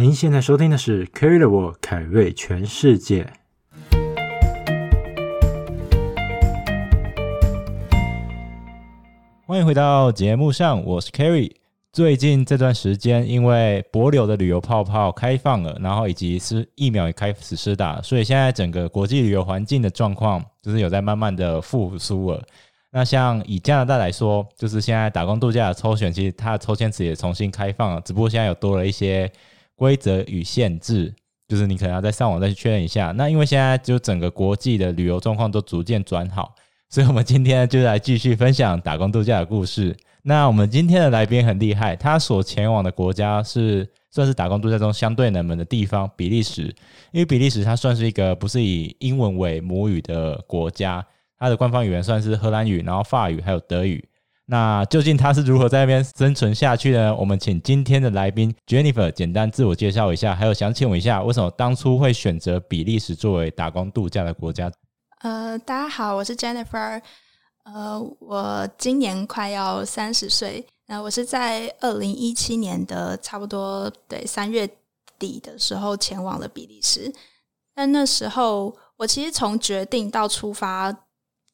您现在收听的是《Carry the World 凯瑞全世界》。欢迎回到节目上，我是 Carry。最近这段时间，因为帛琉的旅游泡泡开放了，然后以及是疫苗也开始施打，所以现在整个国际旅游环境的状况就是有在慢慢的复苏了。那像以加拿大来说，就是现在打工度假的抽选，其实它的抽签池也重新开放了，只不过现在有多了一些。规则与限制，就是你可能要再上网再去确认一下。那因为现在就整个国际的旅游状况都逐渐转好，所以我们今天就来继续分享打工度假的故事。那我们今天的来宾很厉害，他所前往的国家是算是打工度假中相对冷门的地方——比利时。因为比利时它算是一个不是以英文为母语的国家，它的官方语言算是荷兰语，然后法语还有德语。那究竟他是如何在那边生存下去呢？我们请今天的来宾 Jennifer 简单自我介绍一下，还有想请问一下，为什么当初会选择比利时作为打工度假的国家？呃，大家好，我是 Jennifer，呃，我今年快要三十岁，那我是在二零一七年的差不多对三月底的时候前往了比利时，但那时候我其实从决定到出发，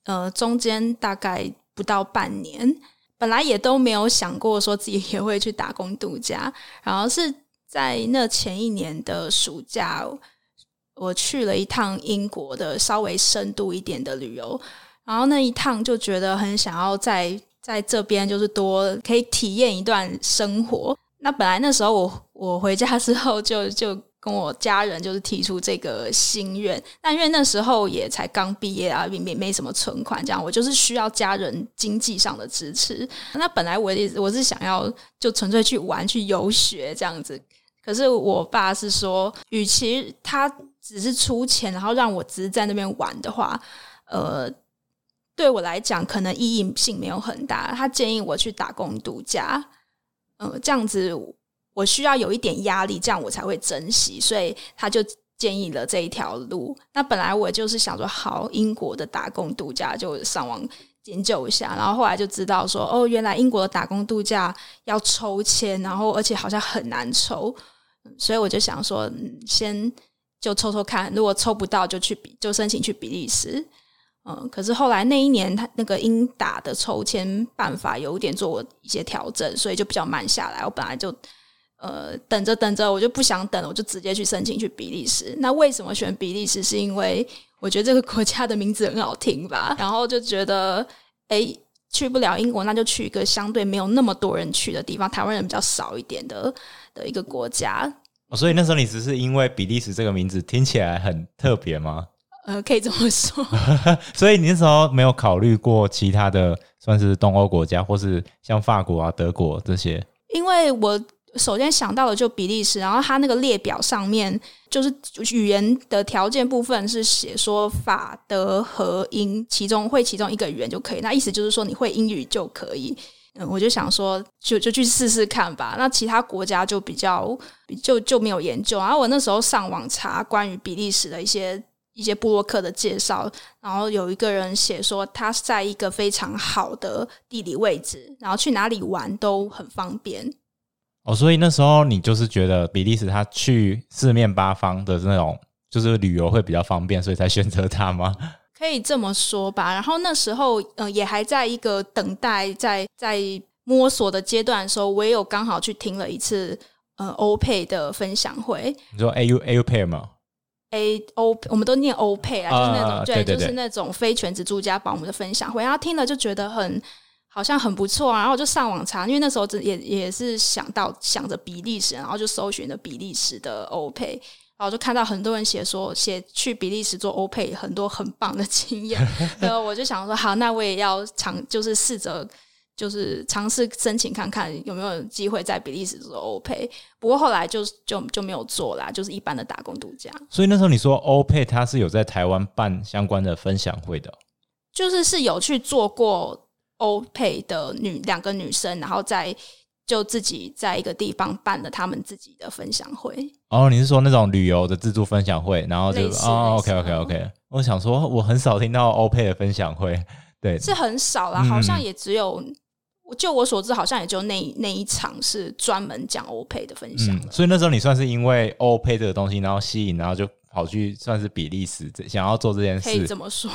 呃，中间大概。不到半年，本来也都没有想过说自己也会去打工度假。然后是在那前一年的暑假，我去了一趟英国的稍微深度一点的旅游。然后那一趟就觉得很想要在在这边就是多可以体验一段生活。那本来那时候我我回家之后就就。跟我家人就是提出这个心愿，但因为那时候也才刚毕业啊，也没没什么存款，这样我就是需要家人经济上的支持。那本来我也我是想要就纯粹去玩去游学这样子，可是我爸是说，与其他只是出钱，然后让我只是在那边玩的话，呃，对我来讲可能意义性没有很大。他建议我去打工度假，呃，这样子。我需要有一点压力，这样我才会珍惜，所以他就建议了这一条路。那本来我就是想说，好，英国的打工度假就上网研究一下，然后后来就知道说，哦，原来英国的打工度假要抽签，然后而且好像很难抽，所以我就想说，先就抽抽看，如果抽不到就去比，就申请去比利时。嗯，可是后来那一年他那个英打的抽签办法有点做一些调整，所以就比较慢下来。我本来就。呃，等着等着，我就不想等了，我就直接去申请去比利时。那为什么选比利时？是因为我觉得这个国家的名字很好听吧，然后就觉得，哎，去不了英国，那就去一个相对没有那么多人去的地方，台湾人比较少一点的的一个国家。哦，所以那时候你只是因为比利时这个名字听起来很特别吗？呃，可以这么说。所以你那时候没有考虑过其他的，算是东欧国家，或是像法国啊、德国这些？因为我。首先想到的就比利时，然后它那个列表上面就是语言的条件部分是写说法德和英，其中会其中一个语言就可以。那意思就是说你会英语就可以。嗯，我就想说就就去试试看吧。那其他国家就比较就就没有研究。然后我那时候上网查关于比利时的一些一些部落客的介绍，然后有一个人写说他在一个非常好的地理位置，然后去哪里玩都很方便。哦，所以那时候你就是觉得比利时它去四面八方的那种，就是旅游会比较方便，所以才选择它吗？可以这么说吧。然后那时候，呃，也还在一个等待、在在摸索的阶段的时候，我也有刚好去听了一次呃欧佩的分享会。你说 A U A U 佩吗？A O 我们都念欧佩啊，就是那种、对，对，对，就是那种非全职住家保姆的分享会。然后听了就觉得很。好像很不错啊，然后我就上网查，因为那时候也也是想到想着比利时，然后就搜寻了比利时的欧佩，然后就看到很多人写说写去比利时做欧佩很多很棒的经验，然后我就想说好，那我也要尝，就是试着就是尝试申请看看有没有机会在比利时做欧佩，不过后来就就就没有做啦，就是一般的打工度假。所以那时候你说欧佩他是有在台湾办相关的分享会的，就是是有去做过。欧佩的女两个女生，然后在就自己在一个地方办了他们自己的分享会。哦，你是说那种旅游的自助分享会？然后就哦，OK OK OK。我想说，我很少听到欧佩的分享会，对，是很少啦，好像也只有、嗯、就我所知，好像也就那那一场是专门讲欧佩的分享，嗯。所以那时候你算是因为欧佩这个东西，然后吸引，然后就跑去算是比利时，想要做这件事。可以这么说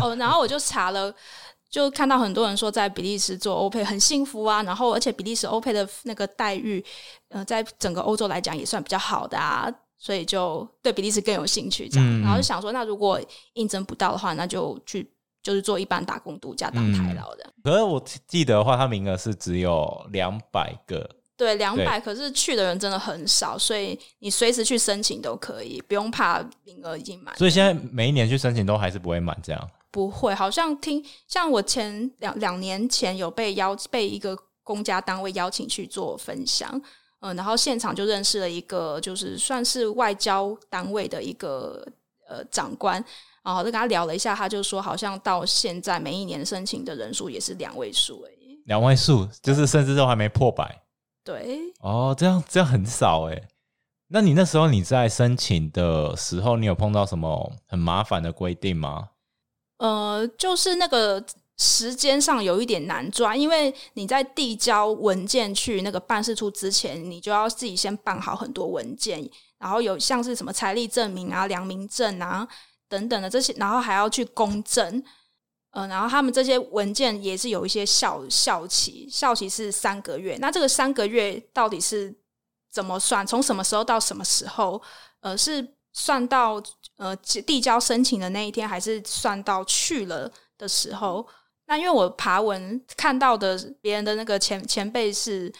哦。然后我就查了，就看到很多人说在比利时做欧佩很幸福啊。然后而且比利时欧佩的那个待遇，呃，在整个欧洲来讲也算比较好的啊。所以就对比利时更有兴趣，这样。嗯、然后就想说，那如果应征不到的话，那就去。就是做一般打工度假当台劳的，嗯。可是我记得的话，他名额是只有两百个。对，两百。可是去的人真的很少，所以你随时去申请都可以，不用怕名额已经满。所以现在每一年去申请都还是不会满，这样？不会，好像听像我前两两年前有被邀被一个公家单位邀请去做分享，嗯、呃，然后现场就认识了一个就是算是外交单位的一个呃长官。然后就跟他聊了一下，他就说，好像到现在每一年申请的人数也是两位数而已。两位数，就是甚至都还没破百。对。哦，这样这样很少哎。那你那时候你在申请的时候，你有碰到什么很麻烦的规定吗？呃，就是那个时间上有一点难抓，因为你在递交文件去那个办事处之前，你就要自己先办好很多文件，然后有像是什么财力证明啊、良民证啊。等等的这些，然后还要去公证，呃，然后他们这些文件也是有一些效效期，效期是三个月。那这个三个月到底是怎么算？从什么时候到什么时候？呃，是算到呃递交申请的那一天，还是算到去了的时候？那因为我爬文看到的别人的那个前前辈是。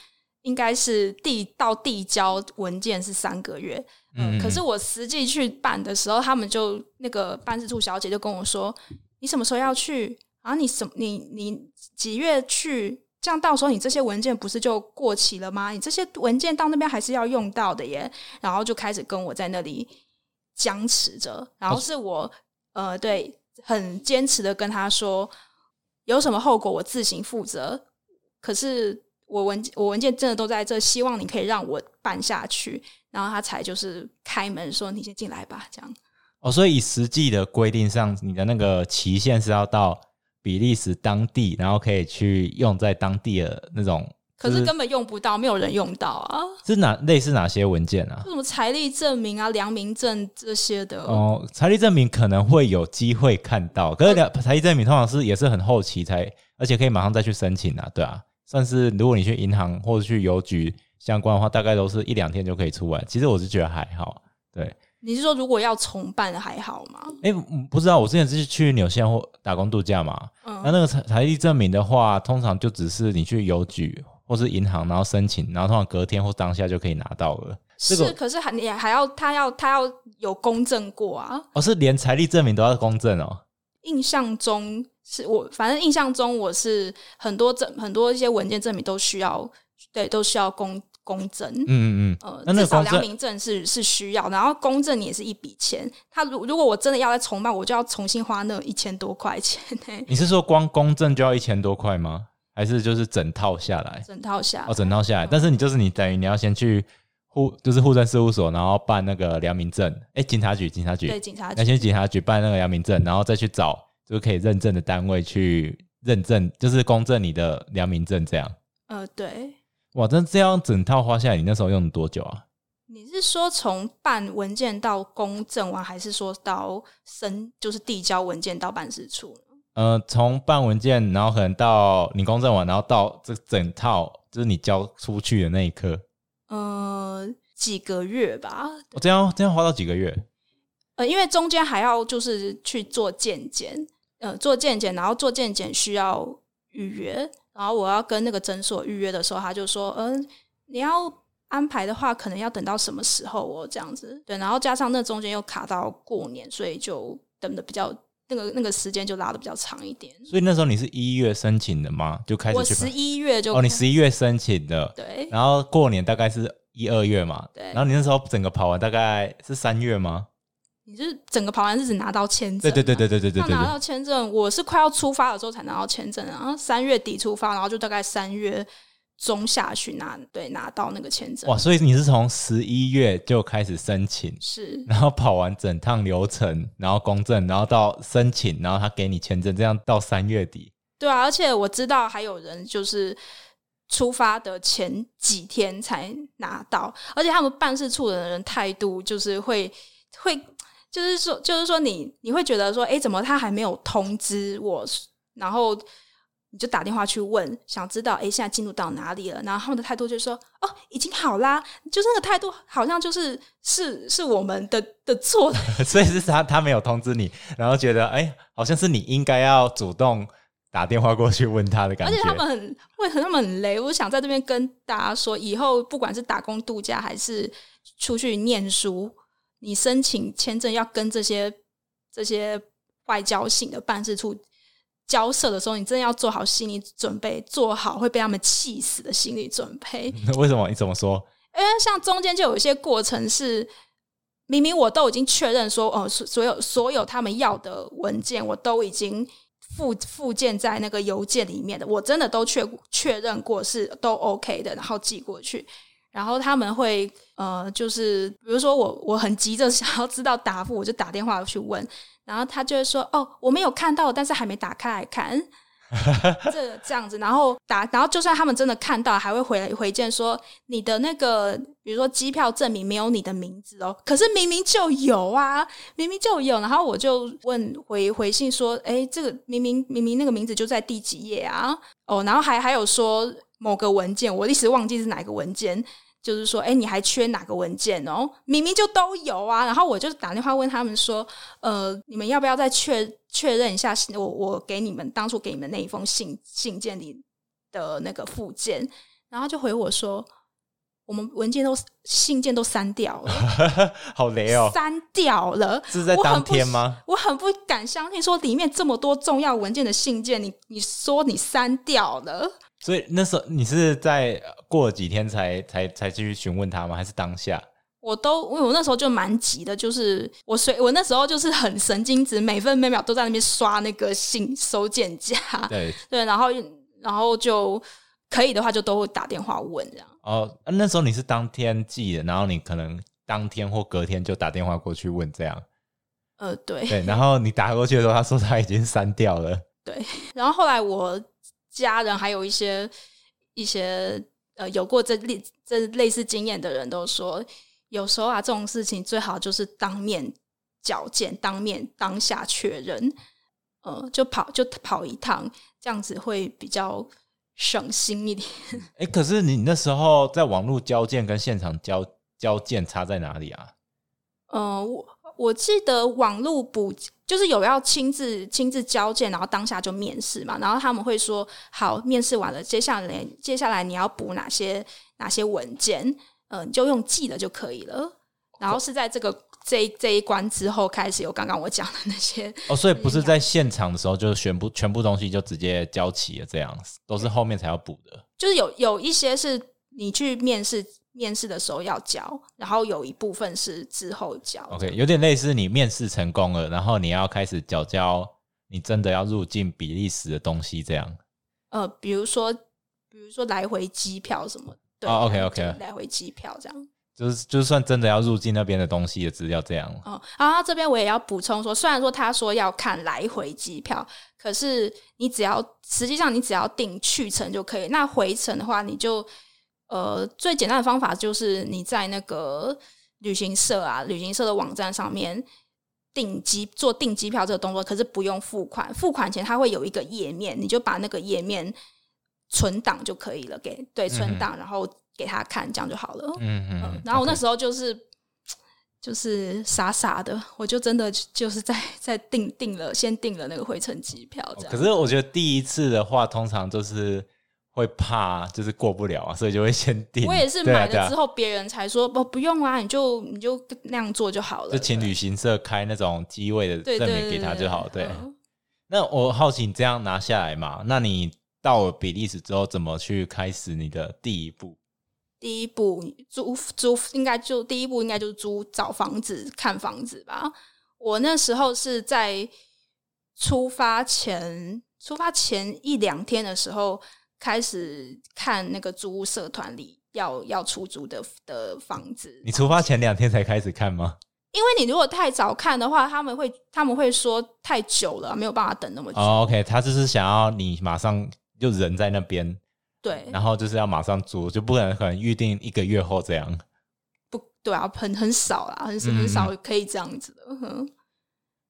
应该是递到递交文件是三个月，嗯，嗯，可是我实际去办的时候，他们就那个办事处小姐就跟我说：“你什么时候要去？啊，你什你你几月去？这样到时候你这些文件不是就过期了吗？你这些文件到那边还是要用到的耶。”然后就开始跟我在那里僵持着，然后是我、哦、呃，对，很坚持的跟他说，有什么后果我自行负责。可是。我文我文件真的都在这，希望你可以让我办下去，然后他才就是开门说，你先进来吧，这样。哦，所以以实际的规定上，你的那个期限是要到比利时当地，然后可以去用在当地的那种。可是根本用不到，没有人用到啊。是哪类似哪些文件啊？什么财力证明啊、良民证这些的。哦，财力证明可能会有机会看到，可是财力证明通常是也是很后期才，而且可以马上再去申请啊，对啊。算是，如果你去银行或者去邮局相关的话，大概都是一两天就可以出来。其实我是觉得还好。对，你是说如果要重办还好吗？哎、欸，不知道，我之前是去纽西兰或打工度假嘛。嗯，那那个财财力证明的话，通常就只是你去邮局或是银行，然后申请，然后通常隔天或当下就可以拿到了。是，这个、可是还你还要他要他要有公证过啊？哦，是连财力证明都要公证哦。印象中。是我反正印象中我是很多证很多一些文件证明都需要对都需要公公证嗯嗯嗯呃至少良民证是是需要然后公证也是一笔钱他如如果我真的要再重办我就要重新花那一千多块钱呢。你是说光公证就要一千多块吗？还是就是整套下来整套下来哦整套下来、嗯、但是你就是你等于你要先去户就是户政事务所然后办那个良民证哎警察局警察局对警察局要先警察局办那个良民证然后再去找。就是可以认证的单位去认证，就是公证你的良民证这样。呃，对。哇，那这样整套花下来，你那时候用了多久啊？你是说从办文件到公证完，还是说到申就是递交文件到办事处？呃，从办文件，然后可能到你公证完，然后到这整套就是你交出去的那一刻。呃，几个月吧。我这样这样花到几个月？呃，因为中间还要就是去做健检。呃，做健检，然后做健检需要预约，然后我要跟那个诊所预约的时候，他就说，嗯、呃，你要安排的话，可能要等到什么时候哦，这样子。对，然后加上那中间又卡到过年，所以就等的比较那个那个时间就拉的比较长一点。所以那时候你是一月申请的吗？就开始？我十一月就哦，你十一月申请的，对。然后过年大概是一二月嘛，对。然后你那时候整个跑完大概是三月吗？你是整个跑完是只拿到签证？对对对对对对对，对。拿到签证，我是快要出发的时候才拿到签证，然后三月底出发，然后就大概三月中下旬拿，对，拿到那个签证。哇，所以你是从十一月就开始申请，是，然后跑完整趟流程，然后公证，然后到申请，然后他给你签证，这样到三月底。对啊，而且我知道还有人就是出发的前几天才拿到，而且他们办事处的人态度就是会会，就是说就是说你你会觉得说，哎，怎么他还没有通知我？然后。你就打电话去问，想知道哎，现在进度到哪里了？然后他们的态度就是说，哦，已经好啦，就是那个态度，好像就是是是我们的的错，所以是他他没有通知你，然后觉得哎，好像是你应该要主动打电话过去问他的感觉。而且他们很为何他们很雷？我想在这边跟大家说，以后不管是打工度假还是出去念书，你申请签证要跟这些这些外交性的办事处。交涉的时候，你真的要做好心理准备，做好会被他们气死的心理准备。为什么？你怎么说？因为像中间就有一些过程是，明明我都已经确认说，哦，所有所有他们要的文件，我都已经附附件在那个邮件里面的，我真的都确确认过是都 OK 的，然后寄过去。然后他们会呃，就是比如说我我很急着想要知道答复，我就打电话去问。然后他就会说：“哦，我没有看到，但是还没打开来看。”这这样子，然后打，然后就算他们真的看到，还会回回件说：“你的那个，比如说机票证明没有你的名字哦，可是明明就有啊，明明就有。”然后我就问回回信说：“哎，这个明明明明那个名字就在第几页啊？”哦，然后还还有说某个文件，我一时忘记是哪个文件。就是说，哎，你还缺哪个文件哦？明明就都有啊。然后我就打电话问他们说，呃，你们要不要再确确认一下？我我给你们当初给你们那一封信信件里的那个附件，然后就回我说，我们文件都信件都删掉了，好雷哦，删掉了，是在当天吗？我很不敢相信，说里面这么多重要文件的信件，你你说你删掉了。所以那时候你是在过了几天才才才继续询问他吗？还是当下？我都因为我那时候就蛮急的，就是我随我那时候就是很神经质，每分每秒都在那边刷那个信收件夹。对对，然后然后就可以的话就都会打电话问这样。哦，那时候你是当天寄的，然后你可能当天或隔天就打电话过去问这样。呃，对对，然后你打过去的时候，他说他已经删掉了。对，然后后来我。家人还有一些一些呃有过这类这类似经验的人都说，有时候啊这种事情最好就是当面矫健，当面当下确认，呃，就跑就跑一趟，这样子会比较省心一点。哎、欸，可是你那时候在网络交件跟现场交交件差在哪里啊？嗯、呃，我。我记得网络补就是有要亲自亲自交件，然后当下就面试嘛，然后他们会说好，面试完了，接下来接下来你要补哪些哪些文件，嗯、呃，你就用寄的就可以了。然后是在这个这一这一关之后开始有刚刚我讲的那些哦，所以不是在现场的时候就全部全部东西就直接交齐了，这样都是后面才要补的。就是有有一些是你去面试。面试的时候要交，然后有一部分是之后交。OK，有点类似你面试成功了，然后你要开始缴交你真的要入境比利时的东西，这样。呃，比如说，比如说来回机票什么，对，OK OK，来回机票这样，就是就算真的要入境那边的东西的资料这样。哦、嗯，然后这边我也要补充说，虽然说他说要看来回机票，可是你只要实际上你只要订去程就可以，那回程的话你就。呃，最简单的方法就是你在那个旅行社啊，旅行社的网站上面订机做订机票这个动作，可是不用付款。付款前它会有一个页面，你就把那个页面存档就可以了，给对存档，然后给他看，这样就好了。嗯嗯、呃。然后我那时候就是.就是傻傻的，我就真的就是在在订订了，先订了那个回程机票这样。可是我觉得第一次的话，通常就是。会怕就是过不了啊，所以就会先订。我也是买了之后，别人才说不、啊啊、不用啊，你就你就那样做就好了。就请旅行社开那种机位的证明给他就好。对，那我好奇你这样拿下来嘛？那你到了比利时之后，怎么去开始你的第一步？第一步租租应该就第一步应该就是租找房子看房子吧。我那时候是在出发前出发前一两天的时候。开始看那个租屋社团里要要出租的的房子。你出发前两天才开始看吗？因为你如果太早看的话，他们会他们会说太久了，没有办法等那么久。哦，OK，他就是想要你马上就人在那边，对，然后就是要马上租，就不可能可能预定一个月后这样。不对啊，很很少啦，很很少可以这样子的。嗯、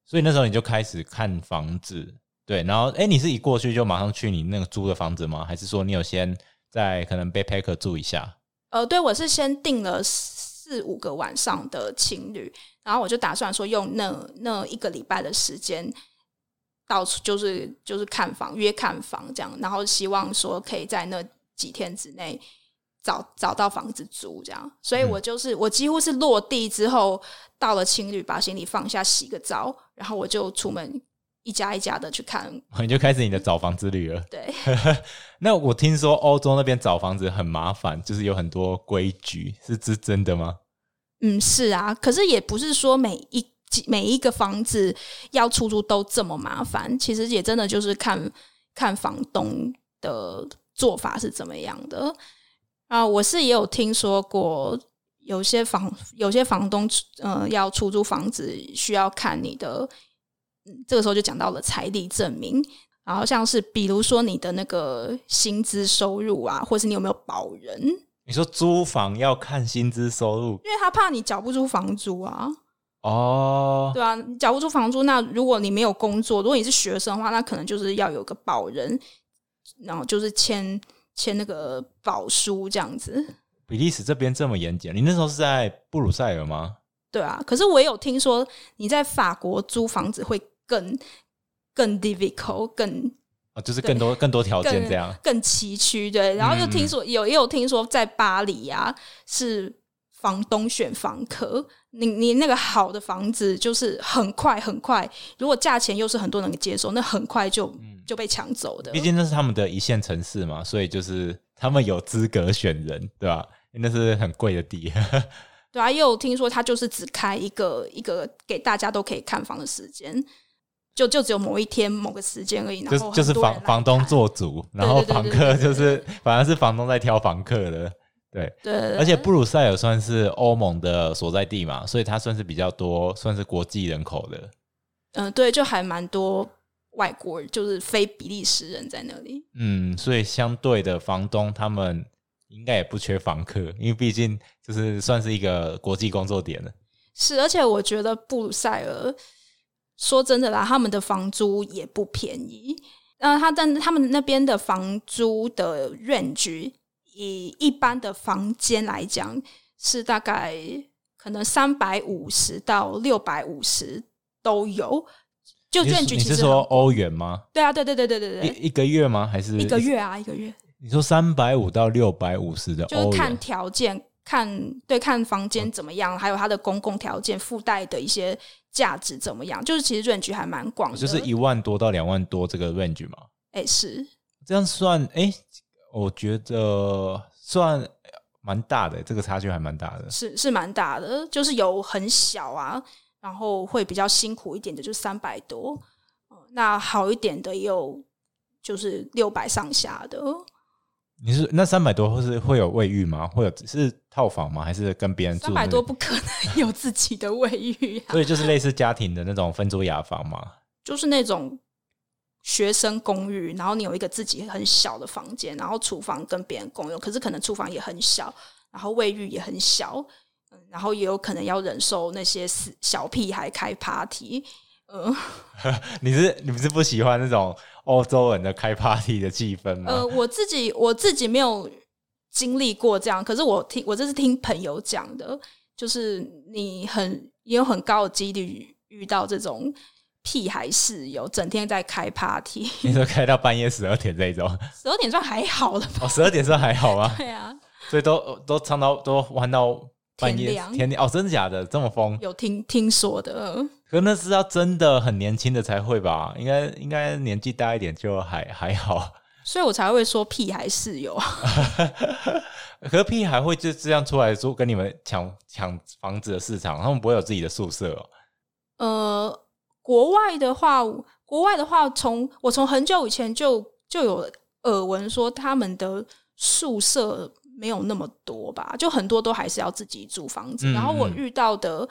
所以那时候你就开始看房子，对，然后哎，你是一过去就马上去你那个租的房子吗？还是说你有先在可能 backpacker 住一下？呃，对，我是先订了四五个晚上的情侣。然后我就打算说，用那那一个礼拜的时间，到处就是就是看房约看房这样，然后希望说可以在那几天之内找找到房子租这样。所以我就是我几乎是落地之后到了青旅，把行李放下，洗个澡，然后我就出门一家一家的去看，你就开始你的找房之旅了。对，那我听说欧洲那边找房子很麻烦，就是有很多规矩，是是真的吗？嗯，是啊，可是也不是说每一每一个房子要出租都这么麻烦。其实也真的就是看看房东的做法是怎么样的啊。我是也有听说过，有些房有些房东呃要出租房子需要看你的，嗯，这个时候就讲到了财力证明，然后像是比如说你的那个薪资收入啊，或是你有没有保人。你说租房要看薪资收入，因为他怕你缴不出房租啊。哦，对啊，你缴不出房租，那如果你没有工作，如果你是学生的话，那可能就是要有个保人，然后就是签签那个保书这样子。比利时这边这么严谨，你那时候是在布鲁塞尔吗？对啊，可是我也有听说你在法国租房子会更更 difficult 更。哦，就是更多更多条件这样，更崎岖对。然后又听说、嗯、有也有听说在巴黎呀、啊，是房东选房客，你你那个好的房子就是很快很快，如果价钱又是很多人接受，那很快就、嗯、就被抢走的。毕竟那是他们的一线城市嘛，所以就是他们有资格选人，对吧？那是很贵的地。对啊，又有听说他就是只开一个一个给大家都可以看房的时间。就就只有某一天某个时间而已，然后就就是房房东做主，然后房客就是反而是房东在挑房客的，对对，而且布鲁塞尔算是欧盟的所在地嘛，所以它算是比较多，算是国际人口的。嗯、呃，对，就还蛮多外国人，就是非比利时人在那里。嗯，所以相对的房东他们应该也不缺房客，因为毕竟就是算是一个国际工作点了。是，而且我觉得布鲁塞尔。说真的啦，他们的房租也不便宜。那他但他们那边的房租的 range，以一般的房间来讲，是大概可能三百五十到六百五十都有。就其实你是说欧元吗？对啊，对对对对对对。一一个月吗？还是一个月啊？一个月。你说三百五到六百五十的欧元，就是看条件。看对，看房间怎么样，还有它的公共条件附带的一些价值怎么样，就是其实 range 还蛮广的，就是一万多到两万多这个 range 嘛。哎，是这样算？哎，我觉得算蛮大的，这个差距还蛮大的。是是蛮大的，就是有很小啊，然后会比较辛苦一点的，就三百多。那好一点的也有就是六百上下的。你是那三百多，或是会有卫浴吗？会有是套房吗？还是跟别人住？三百多不可能 有自己的卫浴啊！所以就是类似家庭的那种分租雅房嘛。就是那种学生公寓，然后你有一个自己很小的房间，然后厨房跟别人共用，可是可能厨房也很小，然后卫浴也很小，然后也有可能要忍受那些小屁孩开 party。嗯，你是你不是不喜欢那种？欧洲人的开 party 的气氛吗？呃，我自己我自己没有经历过这样，可是我听我这是听朋友讲的，就是你很也有很高的几率遇到这种屁孩室友，整天在开 party。你说开到半夜十二点这一种？十二点算还好了吧？哦，十二点算还好吗？对啊，所以都都唱到都玩到半夜天亮，天哦，真的假的？这么疯？有听听说的。可那是要真的很年轻的才会吧？应该应该年纪大一点就还还好，所以我才会说屁孩室友。可是屁孩会就这样出来说跟你们抢抢房子的市场，他们不会有自己的宿舍哦。呃，国外的话，国外的话，从我从很久以前就就有耳闻说他们的宿舍没有那么多吧，就很多都还是要自己租房子。然后我遇到的。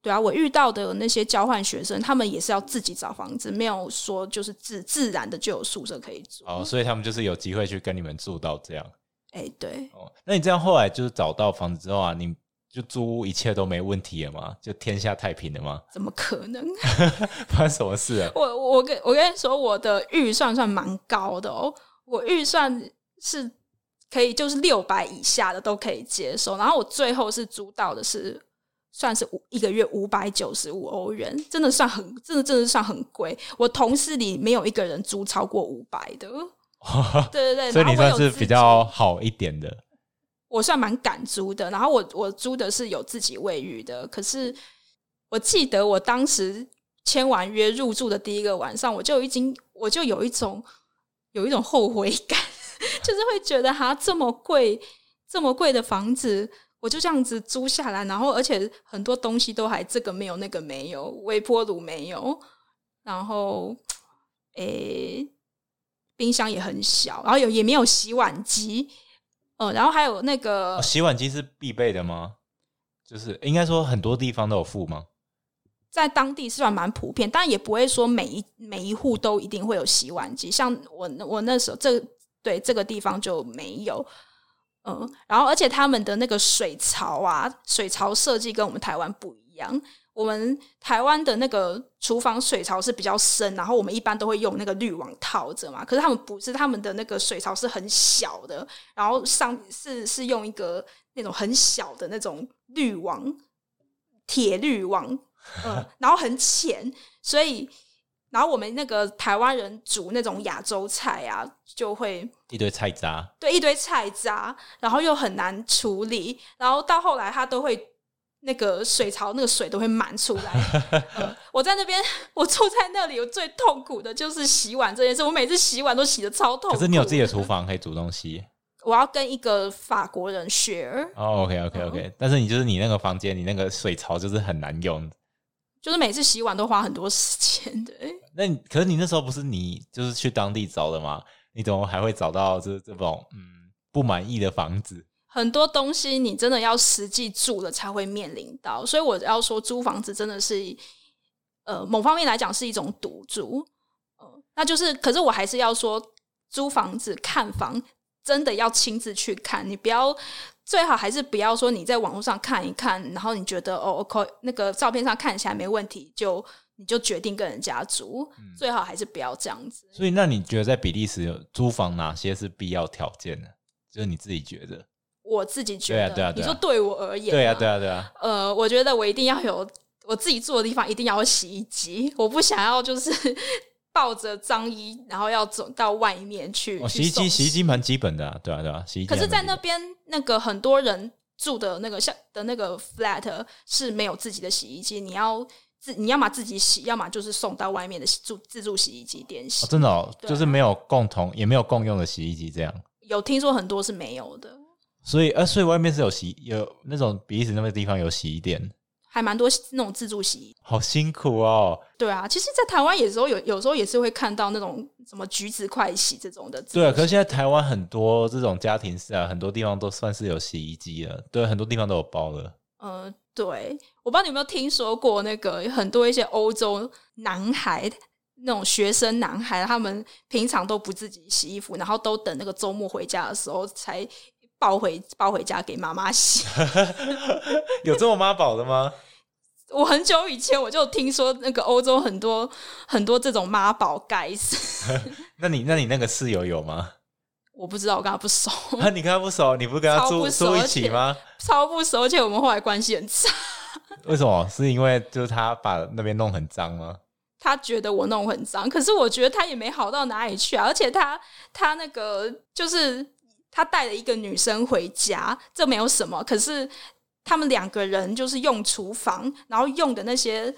对啊，我遇到的那些交换学生，他们也是要自己找房子，没有说就是自自然的就有宿舍可以住。哦，所以他们就是有机会去跟你们住到这样。哎、欸，对。哦，那你这样后来就是找到房子之后啊，你就租屋一切都没问题了吗？就天下太平了吗？怎么可能？发生什么事啊？我我跟我跟你说，我的预算算蛮高的哦，我预算是可以就是六百以下的都可以接受，然后我最后是租到的是。算是五一个月五百九十五欧元，真的算很，真的真的算很贵。我同事里没有一个人租超过五百的。对对对，所以你算是比较好一点的。我算蛮敢租的，然后我我租的是有自己卫浴的。可是我记得我当时签完约入住的第一个晚上，我就已经我就有一种有一种后悔感，就是会觉得哈这么贵这么贵的房子。我就这样子租下来，然后而且很多东西都还这个没有那个没有，微波炉没有，然后诶、冰箱也很小，然后有也没有洗碗机，呃，然后还有那个、哦、洗碗机是必备的吗？就是应该说很多地方都有附吗？在当地是算蛮普遍，但也不会说每一每一户都一定会有洗碗机。像我我那时候这对这个地方就没有。嗯，然后而且他们的那个水槽啊，水槽设计跟我们台湾不一样。我们台湾的那个厨房水槽是比较深，然后我们一般都会用那个滤网套着嘛。可是他们不是，他们的那个水槽是很小的，然后上是是用一个那种很小的那种滤网，铁滤网，嗯，然后很浅，所以。然后我们那个台湾人煮那种亚洲菜啊，就会一堆菜渣，对，一堆菜渣，然后又很难处理，然后到后来他都会那个水槽那个水都会满出来。嗯、我在那边，我住在那里，我最痛苦的就是洗碗这件事。我每次洗碗都洗的超痛苦。可是你有自己的厨房可以煮东西。我要跟一个法国人 share。哦，OK，OK，OK。嗯、但是你就是你那个房间，你那个水槽就是很难用。就是每次洗碗都花很多时间，的。那你可是你那时候不是你就是去当地找的吗？你怎么还会找到这这种嗯不满意的房子？很多东西你真的要实际住了才会面临到，所以我要说租房子真的是呃某方面来讲是一种赌注，呃，那就是可是我还是要说租房子看房真的要亲自去看，你不要。最好还是不要说你在网络上看一看，然后你觉得哦，OK，那个照片上看起来没问题，就你就决定跟人家租。嗯、最好还是不要这样子。所以，那你觉得在比利时有租房哪些是必要条件呢？就是你自己觉得？我自己觉得，对啊，对啊，对啊，你说对我而言，对啊，对啊，对啊。呃，我觉得我一定要有我自己住的地方，一定要有洗衣机。我不想要就是。抱着脏衣，然后要走到外面去。哦，洗衣机，洗衣机蛮基本的啊，对啊，对啊，洗衣机。可是，在那边那个很多人住的那个像的那个 flat 是没有自己的洗衣机，你要自你要么自己洗，要么就是送到外面的住自助洗衣机店洗。哦，真的哦，对就是没有共同也没有共用的洗衣机这样。有听说很多是没有的。所以，呃，所以外面是有洗有那种比利时那个地方有洗衣店。还蛮多那种自助洗衣，好辛苦哦。对啊，其实，在台湾有时候有，有时候也是会看到那种什么橘子快洗这种的。对啊，可是现在台湾很多这种家庭式啊，很多地方都算是有洗衣机了。对，很多地方都有包了。呃，对，我不知道你有没有听说过那个很多一些欧洲男孩，那种学生男孩，他们平常都不自己洗衣服，然后都等那个周末回家的时候才。抱回抱回家给妈妈洗，有这么妈宝的吗？我很久以前我就听说那个欧洲很多很多这种妈宝该死。那你那你那个室友有吗？我不知道，我跟他不熟。那你跟他不熟，你不跟他住住一起吗？超不熟，而且我们后来关系很差。为什么？是因为就是他把那边弄很脏吗？他觉得我弄很脏，可是我觉得他也没好到哪里去啊。而且他他那个就是。他带了一个女生回家，这没有什么。可是他们两个人就是用厨房，然后用的那些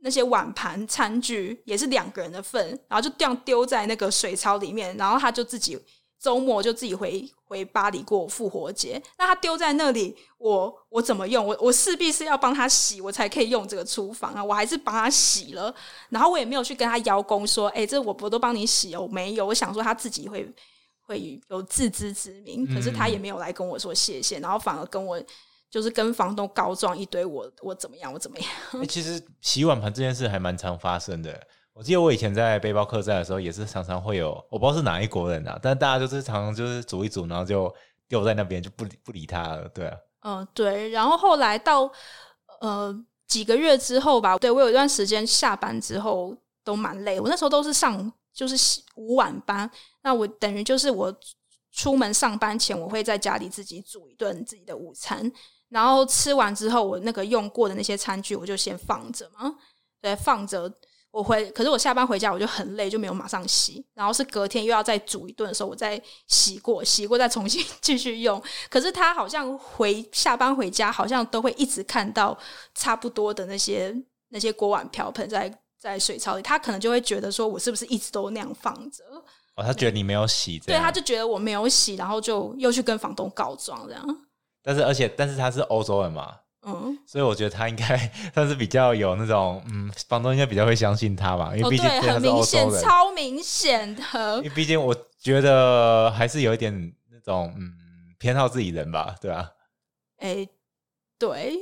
那些碗盘餐具也是两个人的份，然后就这样丢在那个水槽里面。然后他就自己周末就自己回回巴黎过复活节。那他丢在那里，我我怎么用？我我势必是要帮他洗，我才可以用这个厨房啊！我还是帮他洗了，然后我也没有去跟他邀功说：“哎，这我我都帮你洗哦。”没有，我想说他自己会。会有自知之明，可是他也没有来跟我说谢谢，嗯、然后反而跟我就是跟房东告状一堆我，我我怎么样，我怎么样？欸、其实洗碗盘这件事还蛮常发生的。我记得我以前在背包客栈的时候，也是常常会有，我不知道是哪一国人啊，但大家就是常常就是煮一煮，然后就丢在那边，就不理不理他了。对啊，嗯、呃，对。然后后来到呃几个月之后吧，对，我有一段时间下班之后都蛮累，我那时候都是上就是午晚班，那我等于就是我出门上班前，我会在家里自己煮一顿自己的午餐。然后吃完之后，我那个用过的那些餐具，我就先放着嘛。对，放着。我回，可是我下班回家我就很累，就没有马上洗。然后是隔天又要再煮一顿的时候，我再洗过，洗过再重新 继续用。可是他好像回下班回家，好像都会一直看到差不多的那些那些锅碗瓢盆在在水槽里。他可能就会觉得说，我是不是一直都那样放着？哦，他觉得你没有洗，对，他就觉得我没有洗，然后就又去跟房东告状这样。但是，而且，但是他是欧洲人嘛，嗯，所以我觉得他应该算是比较有那种，嗯，房东应该比较会相信他吧，因为毕竟很明显，超明显的。因为毕竟我觉得还是有一点那种，嗯，偏好自己人吧，对啊。哎、欸，对，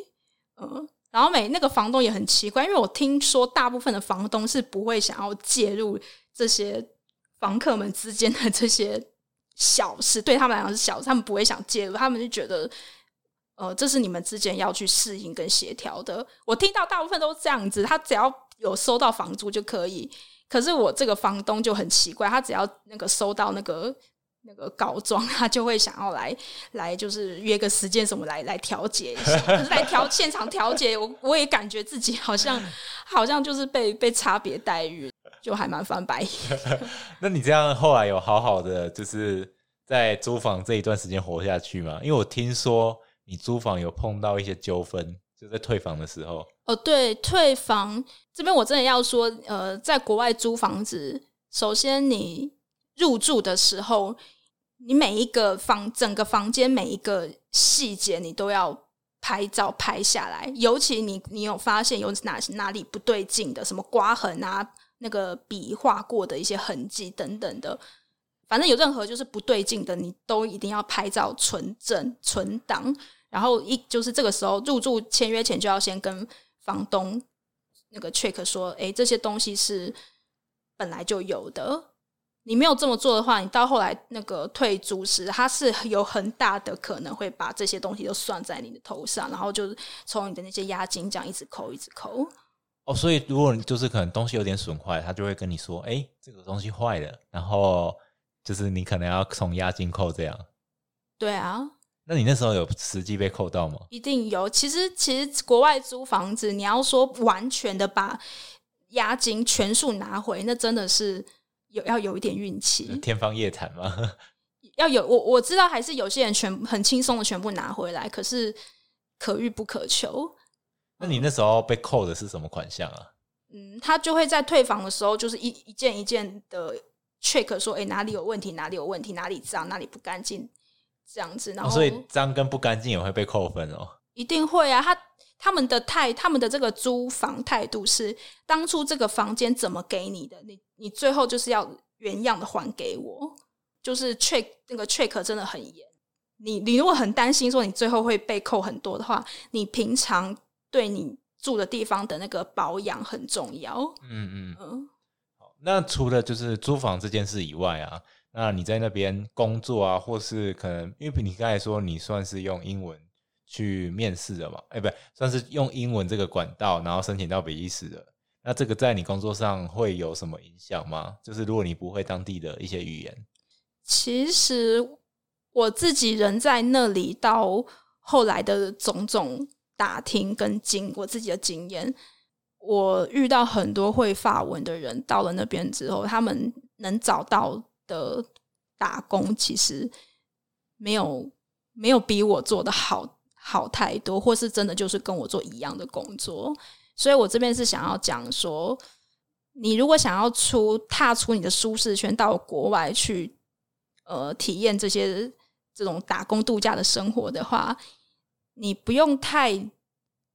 嗯，然后每那个房东也很奇怪，因为我听说大部分的房东是不会想要介入这些房客们之间的这些小事，对他们来讲是小事，他们不会想介入，他们就觉得。呃，这是你们之间要去适应跟协调的。我听到大部分都是这样子，他只要有收到房租就可以。可是我这个房东就很奇怪，他只要那个收到那个那个告状，他就会想要来来，就是约个时间什么来来调解一下，可是来调现场调解，我我也感觉自己好像好像就是被被差别待遇，就还蛮翻白眼。那你这样后来有好好的就是在租房这一段时间活下去吗？因为我听说。你租房有碰到一些纠纷，就在退房的时候。哦，对，退房这边我真的要说，呃，在国外租房子，首先你入住的时候，你每一个房整个房间每一个细节你都要拍照拍下来，尤其你你有发现有哪哪里不对劲的，什么刮痕啊，那个笔画过的一些痕迹等等的。反正有任何就是不对劲的，你都一定要拍照存证存档。然后一就是这个时候入住签约前就要先跟房东那个 check 说，哎，这些东西是本来就有的。你没有这么做的话，你到后来那个退租时，他是有很大的可能会把这些东西都算在你的头上，然后就从你的那些押金这样一直扣，一直扣。哦，所以如果你就是可能东西有点损坏，他就会跟你说，哎，这个东西坏了，然后。就是你可能要从押金扣这样，对啊。那你那时候有实际被扣到吗？一定有。其实，其实国外租房子，你要说完全的把押金全数拿回，那真的是有要有一点运气，天方夜谭吗？要有我我知道，还是有些人全很轻松的全部拿回来，可是可遇不可求。那你那时候被扣的是什么款项啊？嗯，他就会在退房的时候，就是一一件一件的。check 说，哎、欸，哪里有问题？哪里有问题？哪里脏？哪里不干净？这样子，然后、哦、所以脏跟不干净也会被扣分哦。一定会啊！他他们的态，他们的这个租房态度是，当初这个房间怎么给你的，你你最后就是要原样的还给我。就是 check 那个 check 真的很严。你你如果很担心说你最后会被扣很多的话，你平常对你住的地方的那个保养很重要。嗯嗯嗯。好那除了就是租房这件事以外啊，那你在那边工作啊，或是可能因为你刚才说你算是用英文去面试的嘛？哎、欸，不，算是用英文这个管道，然后申请到比利时的。那这个在你工作上会有什么影响吗？就是如果你不会当地的一些语言，其实我自己人在那里，到后来的种种打听跟经我自己的经验。我遇到很多会法文的人，到了那边之后，他们能找到的打工，其实没有没有比我做的好好太多，或是真的就是跟我做一样的工作。所以我这边是想要讲说，你如果想要出踏出你的舒适圈，到国外去，呃，体验这些这种打工度假的生活的话，你不用太。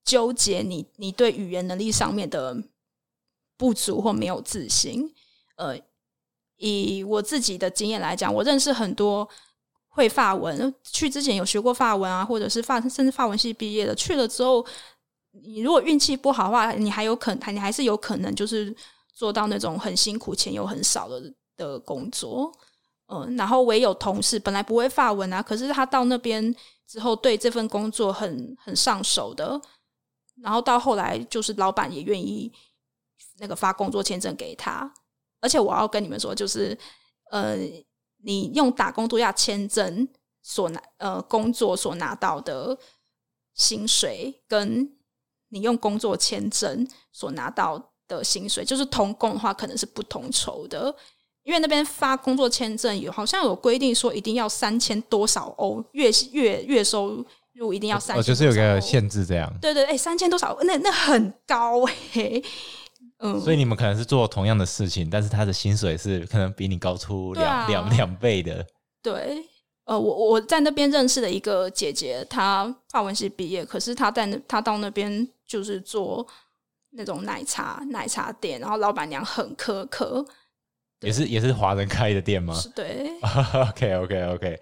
纠结你你对语言能力上面的不足或没有自信，呃，以我自己的经验来讲，我认识很多会法文，去之前有学过法文啊，或者是法甚至法文系毕业的，去了之后，你如果运气不好的话，你还有可能，你还是有可能就是做到那种很辛苦、钱又很少的的工作。嗯，然后唯有同事本来不会法文啊，可是他到那边之后对这份工作很很上手的，然后到后来就是老板也愿意那个发工作签证给他，而且我要跟你们说，就是呃。你用打工度假签证所拿呃工作所拿到的薪水，跟你用工作签证所拿到的薪水，就是同工的话，可能是不同酬的。因为那边发工作签证有好像有规定说，一定要三千多少欧月月月收入一定要三千，哦，就是有个限制这样。对对，哎，三千多少，那那很高哎，欸。嗯，所以你们可能是做同样的事情，但是他的薪水是可能比你高出两、啊、两两倍的。对，呃，我我在那边认识的一个姐姐，她法文系毕业，可是她在那她到那边就是做那种奶茶奶茶店，然后老板娘很苛刻，也是也是华人开的店吗？是对。OK OK OK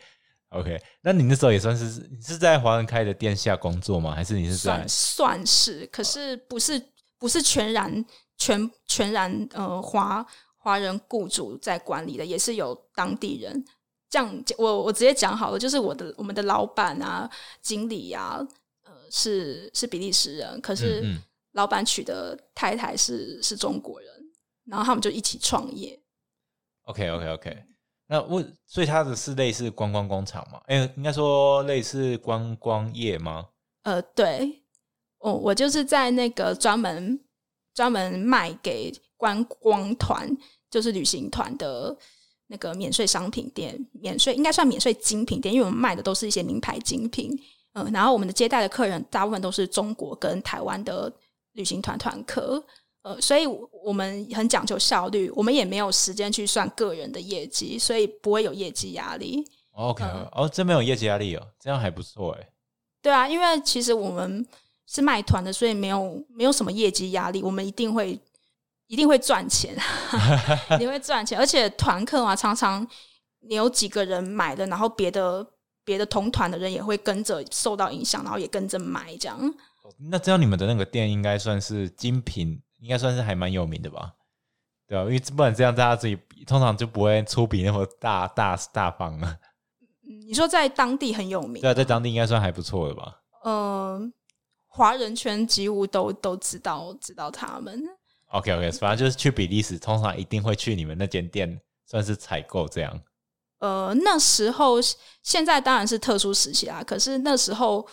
OK，那你那时候也算是你是在华人开的店下工作吗？还是你是在算，算是？可是不是不是全然。全全然呃华华人雇主在管理的，也是有当地人。这样我我直接讲好了，就是我的我们的老板啊、经理啊，呃是是比利时人，可是老板娶的太太是是中国人，然后他们就一起创业。OK OK OK，那我所以他的是类似观光工厂吗？哎、应该说类似观光业吗？呃，对，我我就是在那个专门。专门卖给观光团，就是旅行团的那个免税商品店，免税应该算免税精品店，因为我们卖的都是一些名牌精品。嗯、然后我们的接待的客人大部分都是中国跟台湾的旅行团团客，呃，所以我们很讲究效率，我们也没有时间去算个人的业绩，所以不会有业绩压力。OK，、呃、哦，这没有业绩压力哦，这样还不错哎。对啊，因为其实我们。是卖团的，所以没有没有什么业绩压力。我们一定会一定会赚钱，你会赚钱。而且团客啊，常常你有几个人买的，然后别的别的同团的人也会跟着受到影响，然后也跟着买这样。那这样你们的那个店应该算是精品，应该算是还蛮有名的吧？对啊，因为不然这样大家自己通常就不会出比那么大大大方啊。你说在当地很有名？对啊，在当地应该算还不错的吧？嗯、呃。华人圈几乎都都知道知道他们。OK OK，反正就是去比利时，通常一定会去你们那间店，算是采购这样。呃，那时候现在当然是特殊时期啊。可是那时候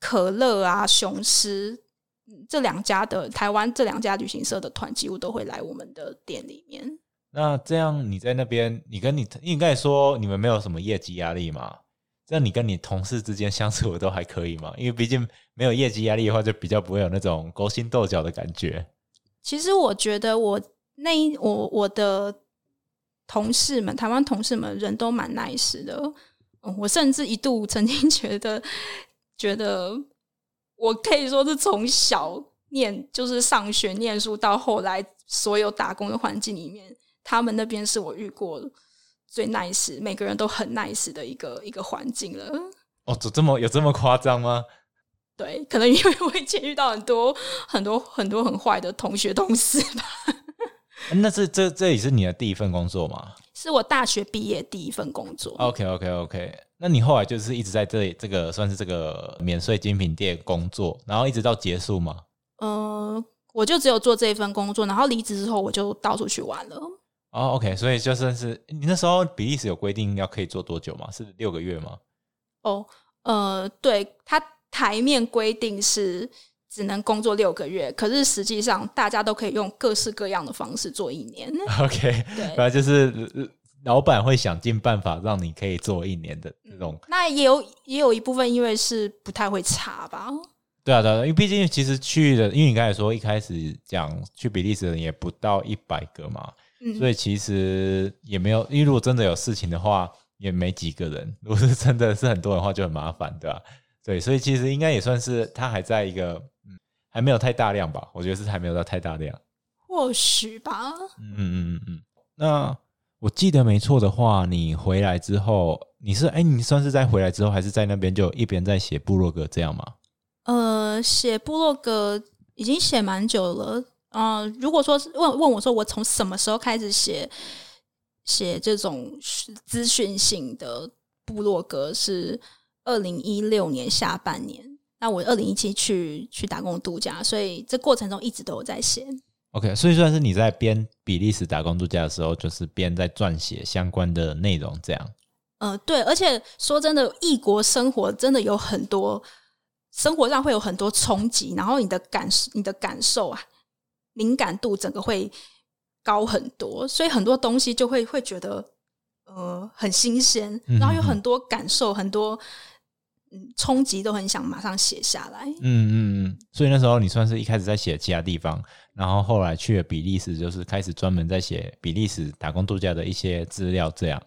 可乐啊、雄狮这两家的台湾这两家旅行社的团，几乎都会来我们的店里面。那这样你在那边，你跟你应该说你们没有什么业绩压力吗？那你跟你同事之间相处的都还可以吗？因为毕竟没有业绩压力的话，就比较不会有那种勾心斗角的感觉。其实我觉得我那一我我的同事们，台湾同事们人都蛮 nice 的。嗯，我甚至一度曾经觉得，觉得我可以说是从小念就是上学念书到后来所有打工的环境里面，他们那边是我遇过的。最 nice，每个人都很 nice 的一个一个环境了。哦，这这么有这么夸张吗？对，可能因为我以前遇到很多很多很多很坏的同学同事吧。那是这这也是你的第一份工作吗？是我大学毕业第一份工作。OK OK OK，那你后来就是一直在这里这个算是这个免税精品店工作，然后一直到结束吗？嗯、呃，我就只有做这一份工作，然后离职之后我就到处去玩了。哦、oh，OK，所以就算是你那时候比利时有规定要可以做多久吗？是六个月吗？哦、oh，呃，对，它台面规定是只能工作六个月，可是实际上大家都可以用各式各样的方式做一年。OK，对，反正就是老板会想尽办法让你可以做一年的这种。那也有也有一部分因为是不太会查吧？对啊，对啊，因为毕竟其实去的，因为你刚才说一开始讲去比利时的人也不到一百个嘛。所以其实也没有，因为如果真的有事情的话，也没几个人。如果是真的是很多人的话，就很麻烦，对吧？对，所以其实应该也算是他还在一个，嗯，还没有太大量吧？我觉得是还没有到太大量，或许吧。嗯嗯嗯嗯。那我记得没错的话，你回来之后，你是哎、你算是在回来之后，还是在那边就一边在写部落格这样吗？呃，写部落格已经写蛮久了。嗯、如果说问问我说我从什么时候开始写写这种资讯性的部落格，是二零一六年下半年。那我二零一七去去打工度假，所以这过程中一直都有在写。OK，所以算是你在编比利时打工度假的时候，就是边在撰写相关的内容，这样。呃，对，而且说真的，异国生活真的有很多生活上会有很多冲击，然后你的感你的感受啊。敏感度整个会高很多，所以很多东西就会会觉得呃很新鲜，然后有很多感受，很多嗯冲击都很想马上写下来。嗯嗯嗯，所以那时候你算是一开始在写其他地方，然后后来去了比利时，就是开始专门在写比利时打工度假的一些资料，这样。